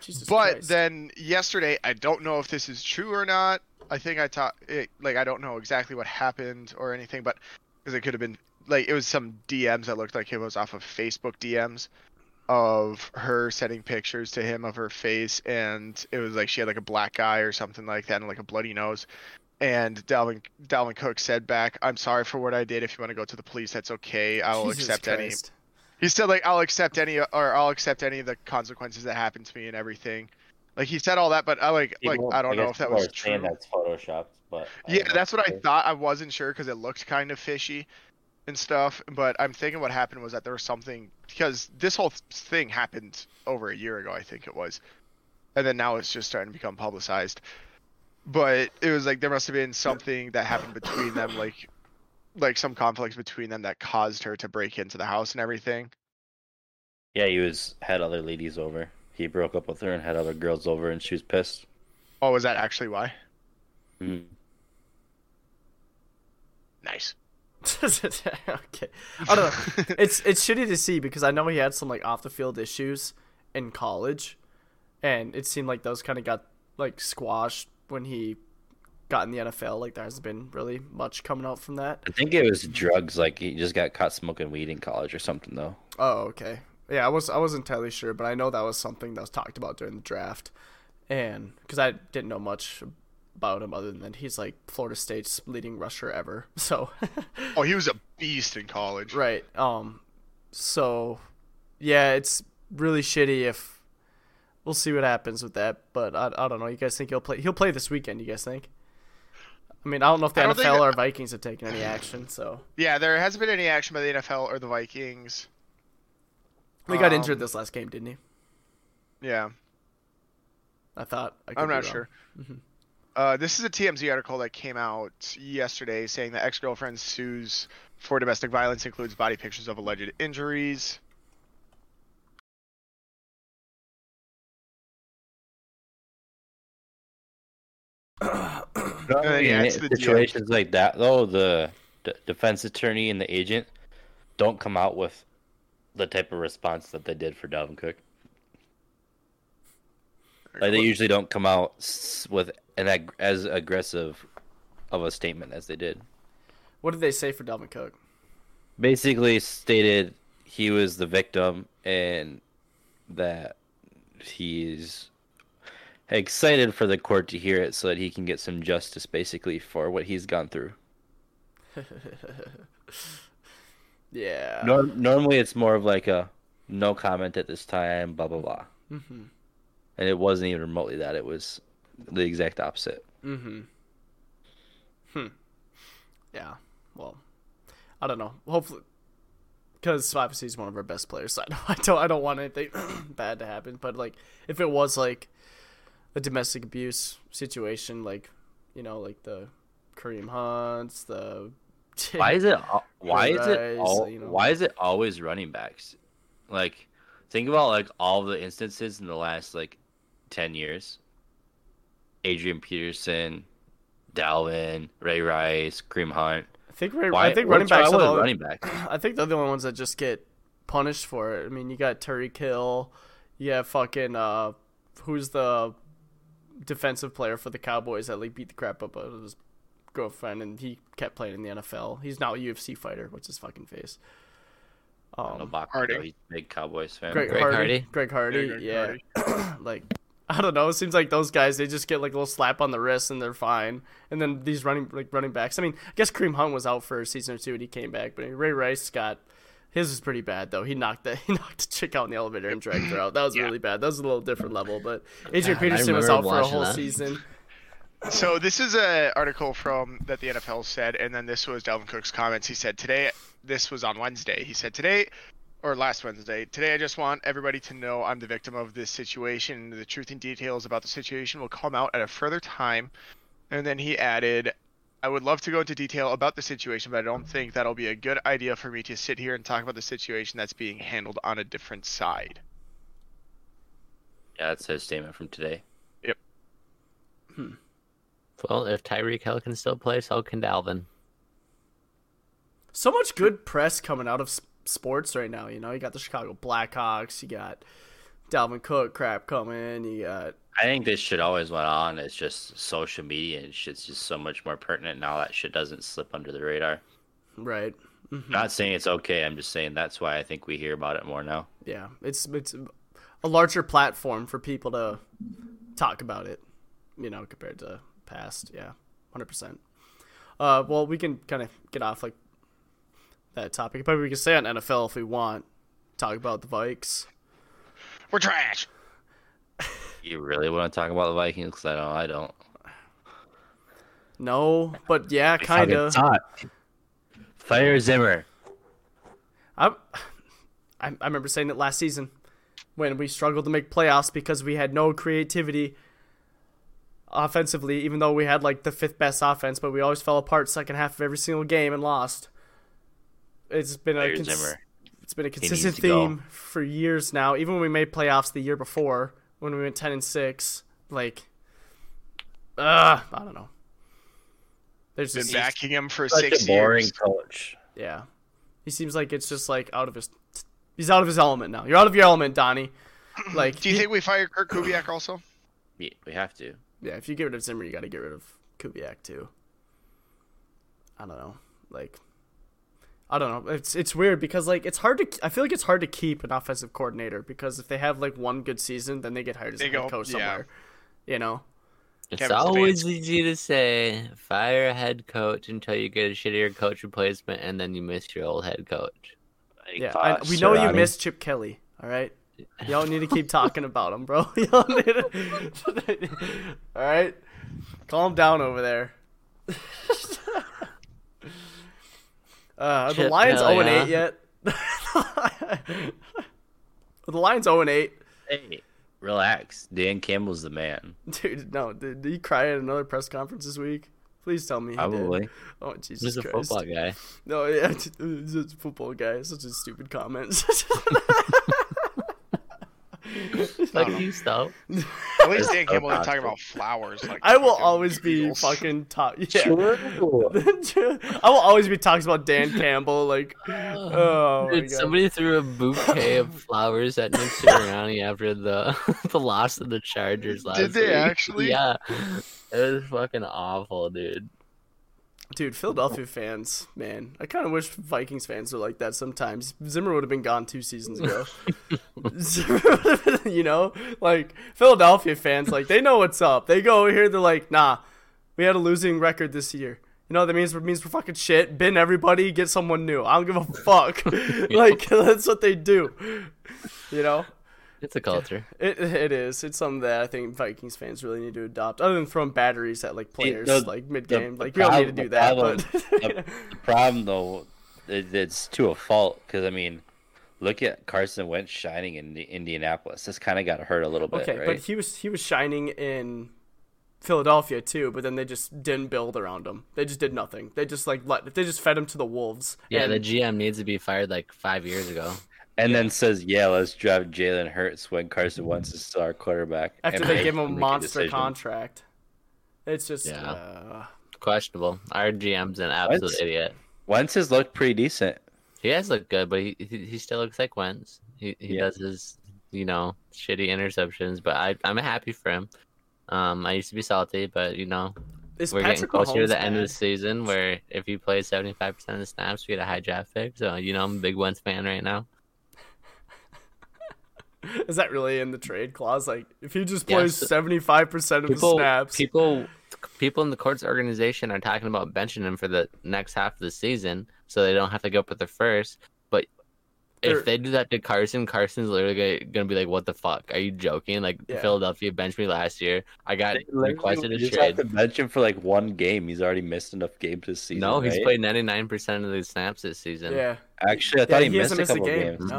Jesus but Christ. then yesterday, I don't know if this is true or not. I think I taught it, like I don't know exactly what happened or anything, but because it could have been like it was some DMs that looked like it was off of Facebook DMs of her sending pictures to him of her face, and it was like she had like a black eye or something like that, and like a bloody nose. And Dalvin Dalvin Cook said back, "I'm sorry for what I did. If you want to go to the police, that's okay. I will Jesus accept any he said like I'll accept any or I'll accept any of the consequences that happen to me and everything. Like he said all that, but I like like I don't know if that was are saying true. That's photoshopped, but I Yeah, don't know that's what I thought. I wasn't sure because it looked kind of fishy and stuff. But I'm thinking what happened was that there was something because this whole thing happened over a year ago, I think it was, and then now it's just starting to become publicized. But it was like there must have been something that happened between them, like like some conflicts between them that caused her to break into the house and everything. Yeah, he was had other ladies over. He broke up with her and had other girls over, and she was pissed. Oh, was that actually why? Mhm. Nice. okay. I don't know. it's it's shitty to see because I know he had some like off the field issues in college, and it seemed like those kind of got like squashed when he got in the NFL. Like there hasn't been really much coming out from that. I think it was drugs. Like he just got caught smoking weed in college or something, though. Oh, okay. Yeah, I was I wasn't entirely sure, but I know that was something that was talked about during the draft, and because I didn't know much about him other than that he's like Florida State's leading rusher ever. So, Oh, he was a beast in college. right. Um, so yeah, it's really shitty if we'll see what happens with that, but I, I don't know. You guys think he'll play? He'll play this weekend. You guys think? I mean, I don't know if the don't think NFL or Vikings have taken any action. So Yeah, there hasn't been any action by the NFL or the Vikings. he got Um, injured this last game, didn't he? Yeah, I thought. I could I'm be not sure. Uh, this is a TMZ article that came out yesterday saying that ex-girlfriend sues for domestic violence includes body pictures of alleged injuries. then he in adds to situations like that, though, the d- defense attorney and the agent don't come out with the type of response that they did for Dalvin Cook. Like they usually don't come out with an ag- as aggressive of a statement as they did. What did they say for Dalvin Cook? Basically, stated he was the victim and that he's excited for the court to hear it so that he can get some justice, basically, for what he's gone through. Yeah. Norm- normally, it's more of like a no comment at this time, blah blah blah. Mhm. And it wasn't even remotely that; it was the exact opposite. Mm-hmm. Hmm. Yeah. Well, I don't know. Hopefully, because obviously he's one of our best players. So I don't, I don't, I don't want anything bad to happen. But like, if it was like a domestic abuse situation, like you know, like the Kareem Hunts, the Why is it? Why is it? All, you know. Why is it always running backs? Like, think about like all the instances in the last like ten years. Adrian Peterson, Dalvin, Ray Rice, Kareem Hunt. I think Ray, Why- I think running backs. are the only- running backs? I think they're the only ones that just get punished for it. I mean, you got Tyreek Hill, you have fucking uh, who's the defensive player for the Cowboys that like beat the crap up out of his girlfriend, and he kept playing in the NFL. He's now a UFC fighter. What's his fucking face? Um, Um, Harding. He's a big Cowboys fan. Greg, Greg Hardy. Hardy? Greg Hardy. Greg yeah. Hardy. like I don't know. It seems like those guys they just get like a little slap on the wrist and they're fine. And then these running like running backs. I mean, I guess Kareem Hunt was out for a season or two and he came back, but Ray Rice got his was pretty bad though. He knocked the he knocked the chick out in the elevator and dragged her out. That was really bad. That was a little different level. But Adrian God, Peterson was out for a whole that. season. So this is an article from that the NFL said, and then this was Dalvin Cook's comments. He said today, this was on Wednesday. He said today, or last Wednesday, today I just want everybody to know I'm the victim of this situation. The truth and details about the situation will come out at a further time. And then he added, I would love to go into detail about the situation, but I don't think that'll be a good idea for me to sit here and talk about the situation that's being handled on a different side. Yeah, that's his statement from today. Yep. Hmm. Well, if Tyreek Hill can still play, so can Dalvin. So much good press coming out of s- sports right now. You know, you got the Chicago Blackhawks, you got Dalvin Cook crap coming, you got I think this shit always went on. It's just social media and shit's just so much more pertinent now. That shit doesn't slip under the radar. right. Not saying it's okay. I'm just saying that's why I think we hear about it more now. Yeah, it's it's a larger platform for people to talk about it, you know, compared to past. Yeah, hundred percent. Uh, well, we can kind of get off like that topic, but we can stay on NFL if we want. Talk about the Vikes. We're trash. You really want to talk about the Vikings? Because I don't. I don't. No, but yeah, kind of. Fire Zimmer. I, I I remember saying it last season when we struggled to make playoffs because we had no creativity offensively, even though we had like the fifth best offense, but we always fell apart second half of every single game and lost. It's been a cons- Zimmer. it's been a consistent to go. theme for years now. Even when we made playoffs the year before, when we went ten and six, like, uh, I don't know. There's Been just backing him for Such six a boring years. coach. yeah. He seems like it's just like out of his he's out of his element now. You're out of your element, Donnie. Like Do you he- think we fire Kirk Kubiak also? Yeah, we have to. Yeah, if you get rid of Zimmer, you got to get rid of Kubiak too. I don't know. Like I don't know. It's it's weird because like it's hard to I feel like it's hard to keep an offensive coordinator because if they have like one good season, then they get hired as They a head go- coach yeah. somewhere. You know. It's Kevin always easy to say fire a head coach until you get a shittier coach replacement, and then you miss your old head coach. Like, Yeah, uh, I, we know you Sirianni. miss Chip Kelly. All right, you don't need to keep talking about him, bro. You don't need to... all right, calm down over there. Uh, are the Lions zero and huh? eight yet? Are the Lions zero and eight, Hey, relax. Dan Campbell's the man. dude. No, did, did he cry at another press conference this week? Please tell me. He Probably. Did. Oh Jesus He's a Christ. football guy. No, yeah, he's a football guy. Such a stupid comment. Fuck you, Stowe. At least Dan Campbell isn't talking about flowers. Like I will fucking always be Eagles. fucking top. Yeah. I will always be talking about Dan Campbell. Like, oh my Dude, God. somebody threw a bouquet of flowers at Nick Sirianni after the the loss of the Chargers last Did they week. actually? Yeah. It was fucking awful, dude. Dude, Philadelphia fans, man, I kind of wish Vikings fans were like that sometimes. Zimmer would have been gone two seasons ago. Zimmer would have been, you know, like Philadelphia fans, like they know what's up. They go over here, they're like, nah, we had a losing record this year. You know that means? It means we're fucking shit. Bin everybody, get someone new. I don't give a fuck. like that's what they do. You know. It's a culture. It it is. It's something that I think Vikings fans really need to adopt. Other than throwing batteries at like players the- like mid game, like we don't need to do that. problem- But the, the problem though, it, it's to a fault because I mean, look at Carson Wentz shining in the Indianapolis. This kind of got hurt a little bit, okay, right? but he was he was shining in Philadelphia too, but then they just didn't build around him. They just did nothing. They just like let they just fed him to the wolves. Yeah, And- the GM needs to be fired like five years ago. And then says, "Yeah, let's draft Jalen Hurts when Carson Wentz is still our quarterback." after they give him a monster decision. contract. It's just Yeah. uh, Questionable. Our GM's an absolute Wentz- idiot. Wentz has looked pretty decent. He has looked good, but he he, he still looks like Wentz. He he Yeah. does his you know shitty interceptions, but I I'm happy for him. Um, I used to be salty, but you know is we're getting Patrick closer to Mahomes the end of the season where if he plays 75 percent of the snaps, we get a high draft pick. So you know I'm a big Wentz fan right now. Is that really in the trade clause? Like, if he just plays seventy five percent of the snaps, people people in the Colts organization are talking about benching him for the next half of the season, so they don't have to go up with the first. But They're- if they do that to Carson, Carson's literally gonna, gonna be like, "What the fuck? Are you joking? Like Yeah. Philadelphia benched me last year. I got requested a just have trade. to bench him for like one game. He's already missed enough games this season. No, he's right? played 99 percent of the snaps this season. yeah, Actually, I thought Yeah, he, he missed hasn't a missed a couple game. games.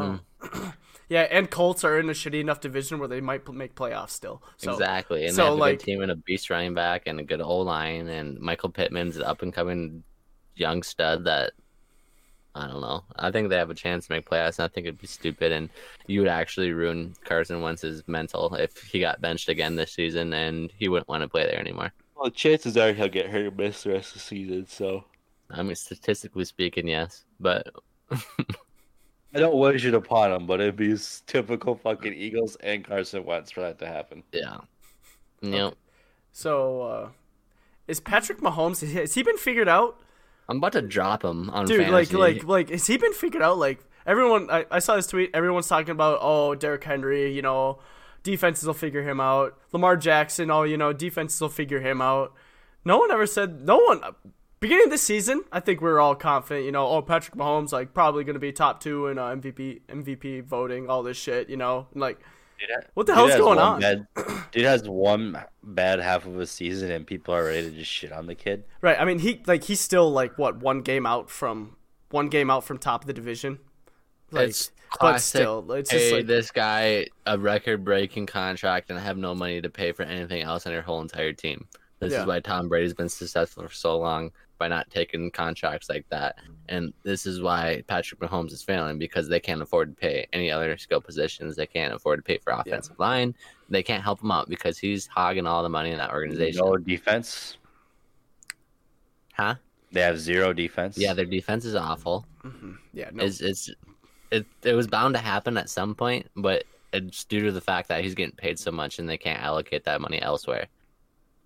Mhm. yeah, and Colts are in a shitty enough division where they might make playoffs still. So exactly. And so, they have a like- good team and a beast running back and a good O line and Michael Pittman's an up and coming young stud that I don't know. I think they have a chance to make playoffs and I think it'd be stupid and you would actually ruin Carson Wentz's mental if he got benched again this season and he wouldn't want to play there anymore. Well, chances are he'll get hurt and miss the rest of the season. So I mean statistically speaking, yes. But I don't wish it upon him, but it'd be typical fucking Eagles and Carson Wentz for that to happen. yeah. Yep. so uh, is Patrick Mahomes? Has he been figured out? I'm about to drop him on dude fantasy. like like like has he been figured out like everyone I, I saw this tweet everyone's talking about oh Derrick Henry you know defenses will figure him out Lamar Jackson oh you know defenses will figure him out no one ever said no one beginning of the season I think we were all confident you know oh Patrick Mahomes like probably gonna be top two in uh, MVP MVP voting all this shit you know and, like Dude, What the dude hell's going on? Bad, dude has one bad half of a season, and people are ready to just shit on the kid. right I mean he like he's still like what one game out from one game out from top of the division like it's but still it's just pay like this guy a record-breaking contract and I have no money to pay for anything else on your whole entire team. This Yeah. is why Tom Brady's been successful for so long by not taking contracts like that, and this is why Patrick Mahomes is failing because they can't afford to pay any other skill positions. They can't afford to pay for offensive line. They can't help him out because he's hogging all the money in that organization. No defense. Huh? They have zero defense. Yeah, their defense is awful. Mm-hmm. yeah no It's it's it it was bound to happen at some point, but it's due to the fact that he's getting paid so much and they can't allocate that money elsewhere.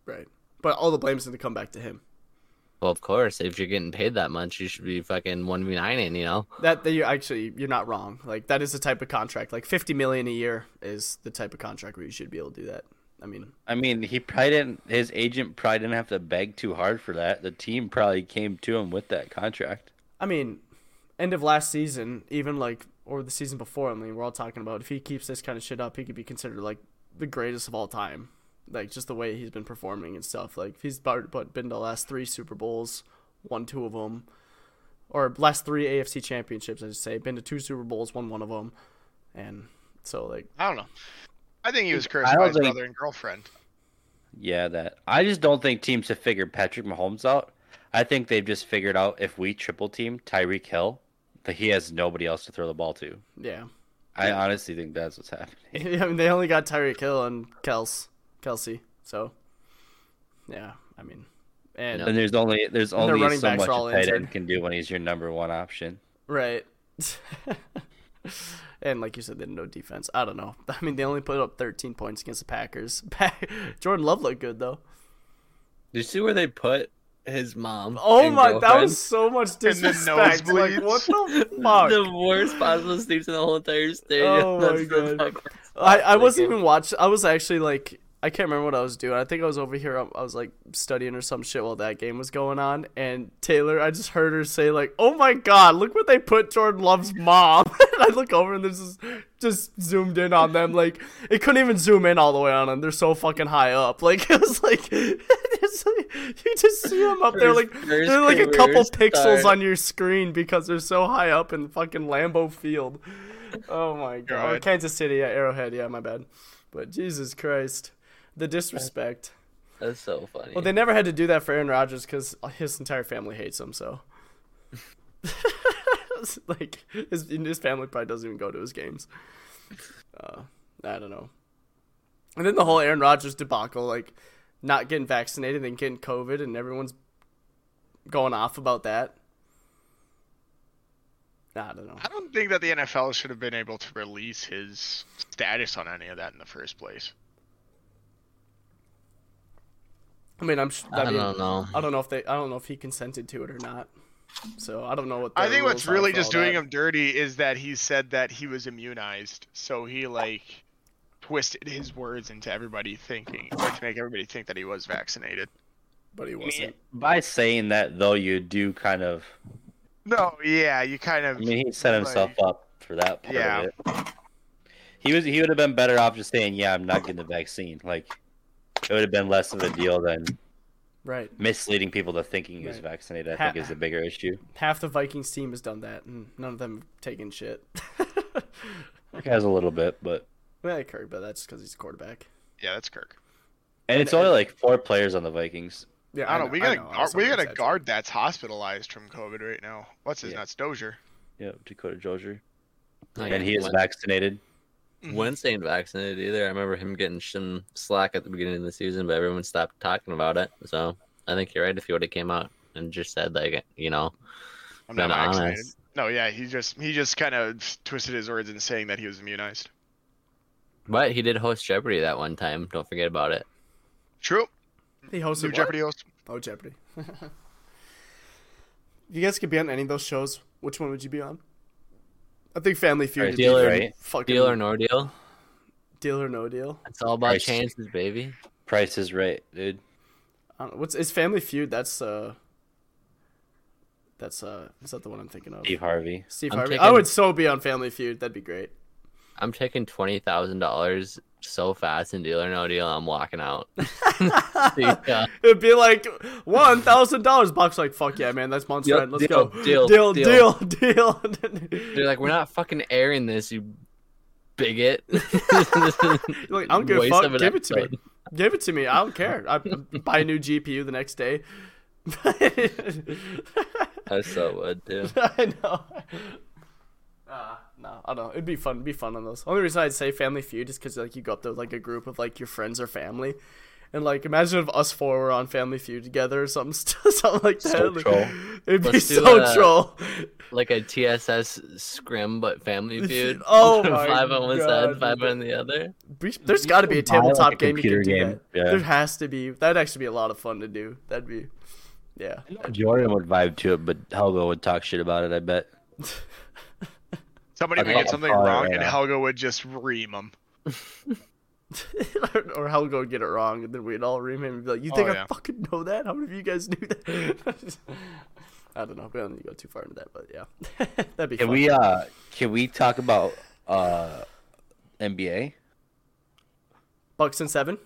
Right. But all the blame's going to come back to him. Well, of course, if you're getting paid that much, you should be fucking one v nining, you know. That, that you actually you're not wrong. Like that is the type of contract. Like 50 million a year is the type of contract where you should be able to do that. I mean, I mean, he probably didn't. His agent probably didn't have to beg too hard for that. The team probably came to him with that contract. I mean, end of last season, even like or the season before. I mean, we're all talking about if he keeps this kind of shit up, he could be considered like the greatest of all time. Like just the way he's been performing and stuff. Like if he's about, but been to the last three Super Bowls, won two of them, or last three AFC championships. I should say, been to two Super Bowls, won one of them, and so like I don't know. I think he was cursed by his think- brother and girlfriend. Yeah, that. I just don't think teams have figured Patrick Mahomes out. I think they've just figured out if we triple team Tyreek Hill, that he has nobody else to throw the ball to. yeah, I honestly think that's what's happening. I mean, they only got Tyreek Hill and Kels, Kelce. So, yeah, I mean, and And there's only there's only so much are a tight injured. end can do when he's your number one option. right. and like you said, they had no defense. I don't know. I mean, they only put up 13 points against the Packers. Jordan Love looked good though. Did you see where they put his mom? Oh and my, that was so much In the disrespect. Like, what the fuck? the worst possible seats in the whole entire stadium. Oh my That's God. fucking- I, I wasn't Like, even watching. I was actually like, I can't remember what I was doing. I think I was over here. I, was like studying or some shit while that game was going on. And Taylor, I just heard her say like, "Oh my god, look what they put Jordan Love's mom." and I look over and there's just just zoomed in on them. Like it couldn't even zoom in all the way on them. They're so fucking high up. Like it was like, it's like you just see them up there like they're like a couple pixels on your screen because they're so high up in fucking Lambeau Field. Oh my god. Arrowhead. Kansas City, yeah, Arrowhead, yeah, my bad. But Jesus Christ. The disrespect. That's so funny. Well, they never had to do that for Aaron Rodgers because his entire family hates him, so. like, his, his family probably doesn't even go to his games. Uh, I don't know. And then the whole Aaron Rodgers debacle, like, not getting vaccinated and getting COVID, and everyone's going off about that. I don't know. I don't think that the NFL should have been able to release his status on any of that in the first place. I mean, I'm. I, I mean, don't know. I don't know if they. I don't know if he consented to it or not. So I don't know what. I think what's really just doing that. him dirty is that he said that he was immunized, so he like twisted his words into everybody thinking, or to make everybody think that he was vaccinated. but he I mean, wasn't. by saying that though, you do kind of. No, yeah, you kind of. I mean, he set himself like- up for that part Yeah. of it. He was. He would have been better off just saying, "Yeah, I'm not getting the vaccine." Like, it would have been less of a deal than Right. misleading people to thinking he was Right. vaccinated. I Ha- think is the bigger issue. Half the Vikings team has done that, and none of them have taken shit. Kirk has a little bit, but well, Kirk, but that's because he's a quarterback. Yeah, that's Kirk. and it's only like four players on the Vikings. Yeah, I don't know. We got know, a I guard, we got a that's it. guard that's hospitalized from COVID right now. What's his Yeah. nuts? Dozier. Yeah, Dakota Dozier, Like, and he is Wen- vaccinated. Mm-hmm. Wentz ain't vaccinated either. I remember him getting some slack at the beginning of the season, but everyone stopped talking about it. So I think you're right if he would have came out and just said like, you know, I'm been not vaccinated. honest. No, yeah, he just he just kind of twisted his words in saying that he was immunized. But he did host Jeopardy that one time. Don't forget about it. True. He hosted New what? Jeopardy host. Oh, Jeopardy. if you guys could be on any of those shows, which one would you be on? I think Family Feud. Right, would Deal or- right? fucking Deal or no deal? deal or no deal. It's all about Christ. chances, baby. Price is right, dude. I don't. What's is Family Feud? That's uh. That's uh. Is that the one I'm thinking of? Steve Harvey. Steve I'm Harvey. taking- I would so be on Family Feud. That'd be great. I'm taking twenty thousand dollars so fast in Deal or No Deal. I'm walking out. yeah. It'd be like one thousand dollars. Bucks like fuck yeah, man. That's monster. Deal, Let's deal, go. deal, deal, deal. deal, deal. They're like, we're not fucking airing this, you bigot. like, I don't give a fuck. of an Give it to me. Give it to me. I don't care. I buy a new GPU the next day. I so would too. I know. Uh, no, I don't know. It'd be fun. It'd be fun on those. Only reason I'd say Family Feud is because like you go up to like a group of like your friends or family, and like imagine if us four were on Family Feud together or something, something like that. So Like, troll. It'd be Let's do so a- troll. Like a TSS scrim, but Family Feud. Oh my five on one God, side, five on the other. There's got to be a Buy, like, tabletop a game you computer can do game. that. Yeah. There has to be. That'd actually be a lot of fun to do. That'd be, yeah. Jordan would vibe to it, but Helga would talk shit about it. I bet. Somebody would get something wrong, right and now. Helga would just ream him. or Helga would get it wrong, and then we'd all ream him and be like, "You think Oh, I fucking know that? How many of you guys knew that?" I don't know. We don't need to go too far into that, but yeah, that'd be Can fun. we uh can we talk about uh NBA? Bucks and seven.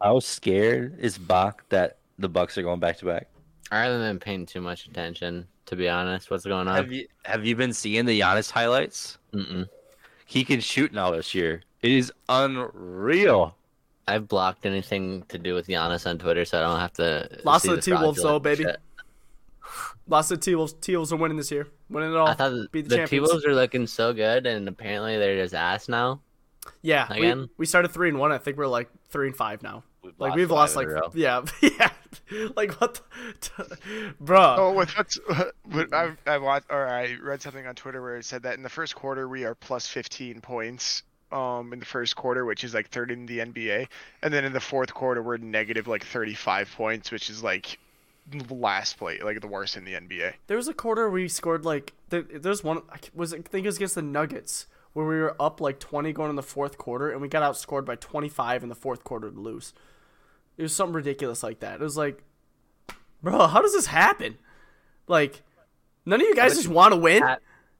I was scared is Bach that the Bucks are going back to back. I haven't been paying too much attention, to be honest. What's going on? Have you have you been seeing the Giannis highlights? Mm-mm. He can shoot now this year. It is unreal. I've blocked anything to do with Giannis on Twitter, so I don't have to. Lost see to the T-Wolves, though, baby. shit. Lost to the T-Wolves. T-Wolves are winning this year. Winning it all. I thought the, Beat the the. T-Wolves are looking so good, and apparently they're just ass now. Yeah, we, Again? we started three and one. I think we're like three and five now. We've like lost we've five lost in like a row. yeah, yeah. like what, the, bro? Oh, what's, what I I watched or I read something on Twitter where it said that in the first quarter we are plus 15 points um in the first quarter, which is like third in the NBA, and then in the fourth quarter we're negative like 35 points, which is like last place, like the worst in the NBA. There was a quarter we scored like there, there's one I was I think it was against the Nuggets where we were up like 20 going in the fourth quarter and we got outscored by 25 in the fourth quarter to lose. It was something ridiculous like that. It was like, bro, how does this happen? Like, none of you guys just want to win.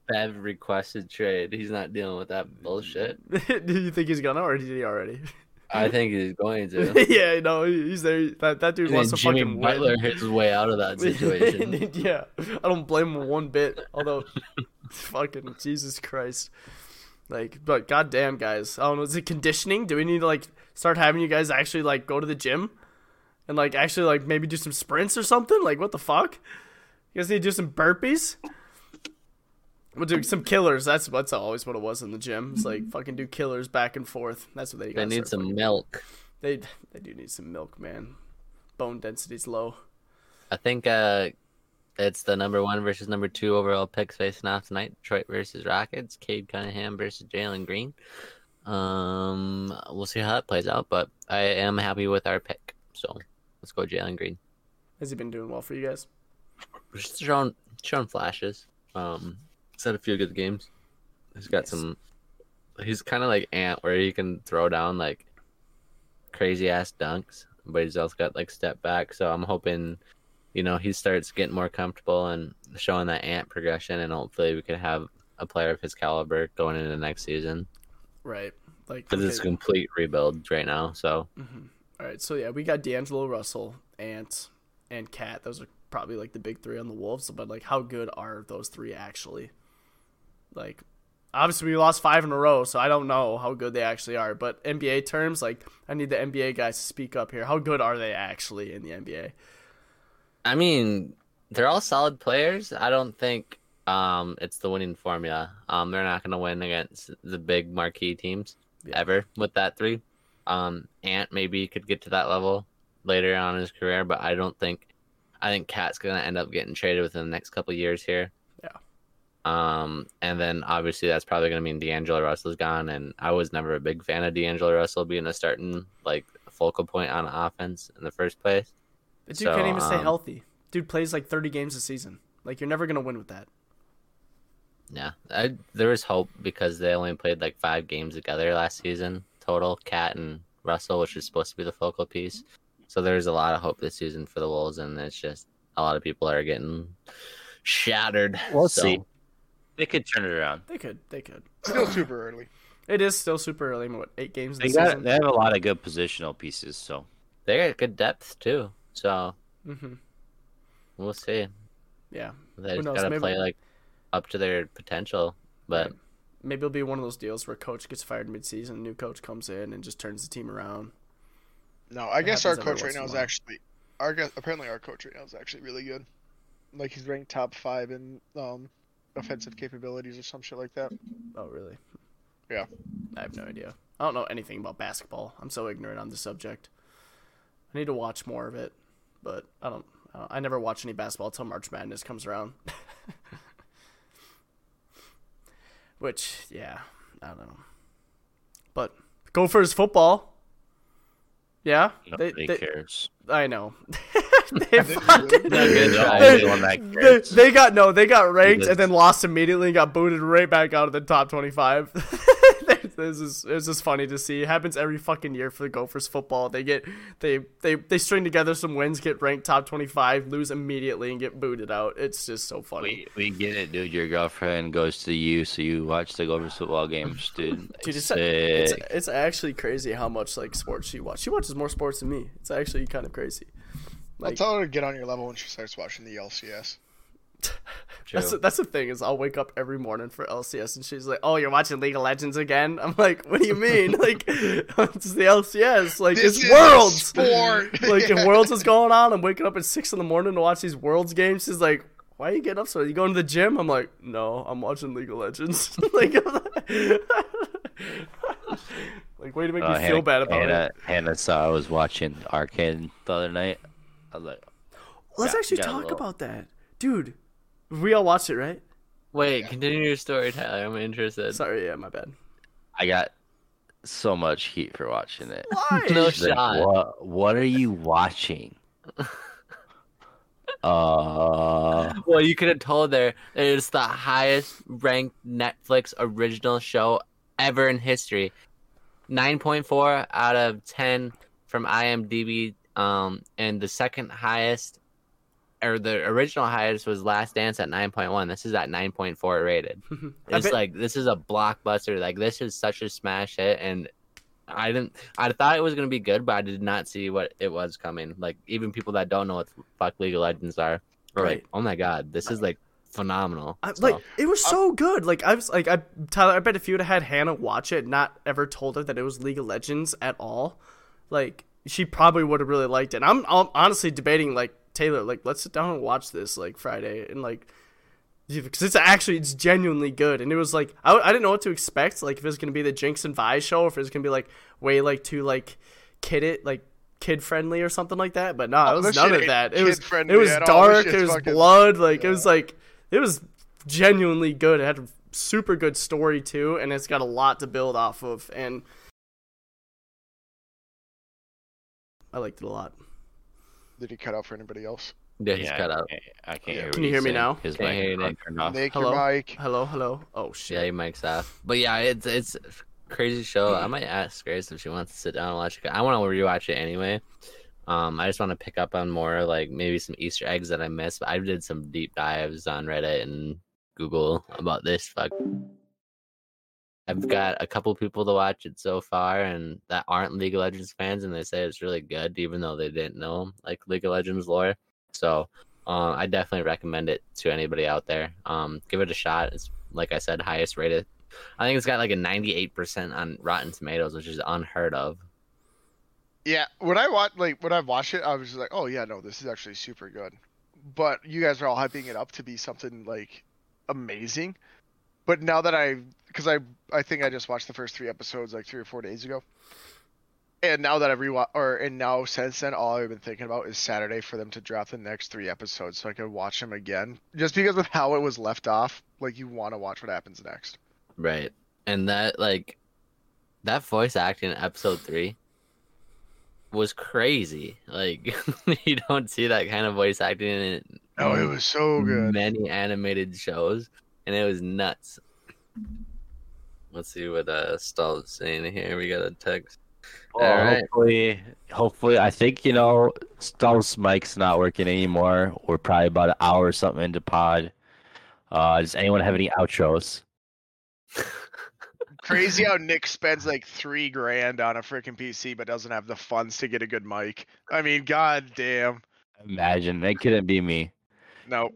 Bev requested trade. He's not dealing with that bullshit. Do you think he's gonna or did he already? I think he's going to. yeah, no, he's there. That that dude And wants to Jimmy fucking Butler win. his way out of that situation. yeah, I don't blame him one bit. Although, fucking Jesus Christ, like, but goddamn, guys, I don't know. Is it conditioning? Do we need to like start having you guys actually like go to the gym and like actually like maybe do some sprints or something? Like, what the fuck? You guys need to do some burpees. We'll do some killers. That's that's always what it was in the gym. It's like fucking do killers back and forth. That's what they. They need some milk. They they do need some milk, man. Bone density's low. I think uh, it's the number one versus number two overall picks facing off tonight. Detroit versus Rockets. Cade Cunningham versus Jalen Green. Um, we'll see how that plays out, but I am happy with our pick. So let's go Jalen Green. Has he been doing well for you guys? Just showing showing flashes. Um, he's had a few good games. He's got Nice. some. He's kind of like Ant, where he can throw down like crazy ass dunks, but he's also got like step back. So I'm hoping, you know, he starts getting more comfortable and showing that Ant progression, and hopefully we could have a player of his caliber going into next season. Right. Like Because it's a complete rebuild right now. So mm-hmm. All right, so yeah, we got D'Angelo Russell, Ant, and Cat. Those are probably like the big three on the Wolves. But like, how good are those three actually? Like, obviously we lost five in a row, so I don't know how good they actually are. But NBA terms, like, I need the NBA guys to speak up here. How good are they actually in the NBA? I mean, they're all solid players. I don't think um, it's the winning formula. Um, they're not going to win against the big marquee teams ever with that three. Um, Ant maybe could get to that level later on in his career, but I don't think. I think Cat's going to end up getting traded within the next couple years here. Yeah. Um, and then obviously that's probably going to mean D'Angelo Russell's gone, and I was never a big fan of D'Angelo Russell being a starting like focal point on offense in the first place. The dude So, can't even stay um, healthy. Dude plays like 30 games a season. Like, you're never gonna win with that. Yeah, I, there was hope because they only played like five games together last season total. Cat and Russell, which is supposed to be the focal piece. So there's a lot of hope this season for the Wolves, and it's just a lot of people are getting shattered. We'll So, see. They could turn it around. They could. They could. Still super early. It is still super early. What eight games They the got season? they have a lot of good positional pieces, so They got good depth too. So hmm we'll see. Yeah. They Who just gotta maybe- play like up to their potential. But Maybe it'll be one of those deals where coach gets fired mid-season, new coach comes in and just turns the team around. No, I That guess our coach right now is actually our guess apparently our coach right now is actually really good. Like he's ranked top five in um offensive capabilities or some shit like that. Oh, really? Yeah. I have no idea. I don't know anything about basketball. I'm so ignorant on the subject. I need to watch more of it, but I don't. I, don't, I never watch any basketball until March Madness comes around. Which, yeah, I don't know. But Gophers football. Yeah, nobody cares. I know. they fucking, They're the try. only one that they, got no, they got ranked and then lost immediately and got booted right back out of the top twenty-five. This is it's just funny to see. It happens every fucking year for the Gophers football. They get they they they string together some wins, get ranked top twenty-five, lose immediately, and get booted out. It's just so funny. We, we get it, dude. Your girlfriend goes to you, so you watch the Gophers football games, dude. Dude, it's, it's it's actually crazy how much like sports she watches. She watches more sports than me. It's actually kind of crazy. I'll tell her to get on your level when she starts watching the LCS. That's True. the, that's the thing is I'll wake up every morning for LCS and she's like, "Oh, you're watching League of Legends again?" I'm like, "What do you mean? like, it's the LCS. Like, This it's Worlds. sport. like, Yeah. Worlds is going on, I'm waking up at six in the morning to watch these Worlds games. She's like, why are you getting up so? Early? You going to the gym? I'm like, no, I'm watching League of Legends. like, like, way to make Uh, me Hannah, feel bad about Hannah, it. Hannah saw I was watching Arcane the other night. I was like, Let's got- actually talk little- about that, dude. We all watched it, right? Wait, continue your story, Tyler. I'm interested. Sorry, yeah, my bad. I got so much heat for watching it. Why? No She's like, shot. what? What are you watching? uh, Well, you could have told there that it's the highest ranked Netflix original show ever in history. 9.4 out of 10 from IMDb. Um, and the second highest, or the original highest, was Last Dance at 9.1. This is at 9.4 rated. It's bet- like this is a blockbuster. Like this is such a smash hit, and I didn't. I thought it was gonna be good, but I did not see what it was coming. Like even people that don't know what the fuck League of Legends are, are Right. like, "Oh my god, this is like phenomenal." I, So, like it was so good. Like I was like I Tyler. I bet if you would have had Hannah watch it, not ever told her that it was League of Legends at all, like she probably would have really liked it. I'm, I'm honestly debating like Taylor, like let's sit down and watch this like Friday and like because it's actually it's genuinely good. And it was like I, I didn't know what to expect like if it's gonna be the Jinx and Vi show or if it's gonna be like way like too like kid it like kid friendly or something like that. But no Oh, it was this none of that. It was it was at all. This dark it was fucking- blood like it was like it was genuinely good. It had a super good story too and it's got a lot to build off of and I liked it a lot Did he cut out for anybody else? yeah, he's yeah, cut I out. can't, I can't Yeah. hear. Can you hear he's me saying. now? His Can't mic hear you, is Nick. off. Nick, hello your mic. hello hello oh shit Yeah, your mic's off. But yeah, it's it's a crazy show. I might ask Grace if she wants to sit down and watch it. I want to rewatch it anyway. Um, I just want to pick up on more like maybe some Easter eggs that I missed. But I did some deep dives on Reddit and Google about this. Fuck. I've got a couple people to watch it so far, and that aren't League of Legends fans, and they say it's really good, even though they didn't know like League of Legends lore. So, um, I definitely recommend it to anybody out there. Um, give it a shot. It's like I said, highest rated. I think it's got like a 98% on Rotten Tomatoes, which is unheard of. Yeah, when I watch like when I watched it, I was just like, oh yeah, no, this is actually super good. But you guys are all hyping it up to be something like amazing. But now that I, because I, I think I just watched the first three episodes like three or four days ago. And now that I've rewatched, or and now since then, all I've been thinking about is Saturday for them to drop the next three episodes so I can watch them again. Just because of how it was left off, like you want to watch what happens next. Right. And that, like, that voice acting in episode three was crazy. Like, you don't see that kind of voice acting in Oh, it was so good. many animated shows, and it was nuts. Let's see what uh Stahl's saying here. We got a text. Well, All right. hopefully, hopefully, I think you know, Stubbs' mic's not working anymore. We're probably about an hour or something into pod. Uh, does anyone have any outros? Crazy how Nick spends like three grand on a freaking PC but doesn't have the funds to get a good mic. I mean, god damn. Imagine that couldn't be me. No.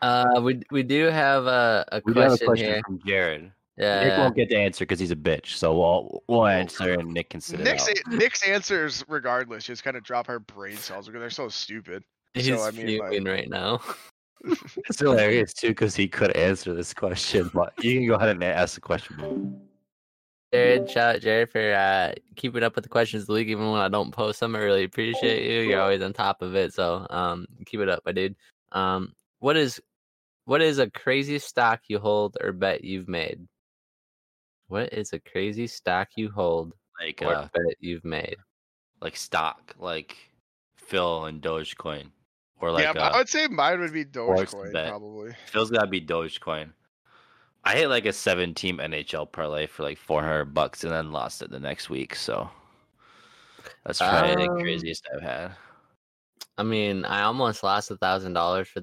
Uh, we we do have a, a We do have a question, question here. from Jared. Yeah, Nick won't get to answer because he's a bitch. So we'll we'll answer and Nick can sit it Nick's out. Nick's answers, regardless, just kind of drop our brain cells because they're so stupid. he's so, I mean, like- right now. It's hilarious too because he could answer this question, but you can go ahead and ask the question. Jared, shout out Jared for uh, keeping up with the questions of the league, even when I don't post them. I really appreciate you. You're always on top of it, so um, keep it up, my dude. Um, what is what is a crazy stock you hold or bet you've made? What is a crazy stock you hold Like or uh, bet you've made? like stock, like Phil and Dogecoin, or like yeah, uh, I would say mine would be Dogecoin, probably. Phil's gotta be Dogecoin. I hit like a seven team NHL parlay for like four hundred bucks and then lost it the next week. So that's probably Um, the craziest I've had. I mean, I almost lost a thousand dollars for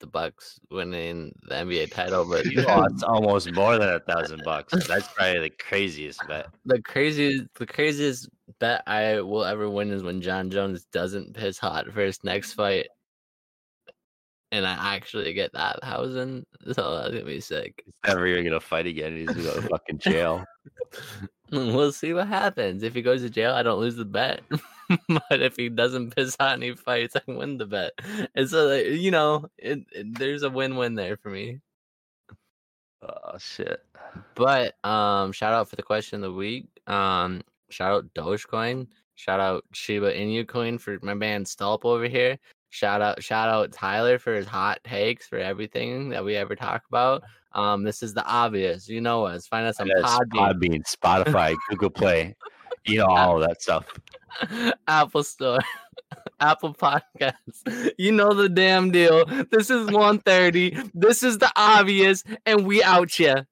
the Bucks winning the NBA title, but You lost almost more than a thousand bucks. That's probably the craziest bet. the craziest the craziest bet I will ever win is when Jon Jones doesn't piss hot for his next fight. and I actually get that thousand, so that's gonna be sick. He's never even gonna fight again. He's gonna go to fucking jail. We'll see what happens. If he goes to jail, I don't lose the bet. but if he doesn't piss out any fights, I win the bet. And so, you know, it, it- there's a win-win there for me. Oh shit. But um, shout out for the question of the week. Um, shout out Dogecoin. Shout out Shiba Inu coin for my man Stulp over here. Shout out, shout out Tyler for his hot takes for everything that we ever talk about. Um, this is the obvious. You know us. Find us on that's Podbean, Podbean, Spotify, Google Play, you know all of that stuff. Apple Store, Apple Podcasts. You know the damn deal. This is 130. This is the obvious, and we out ya.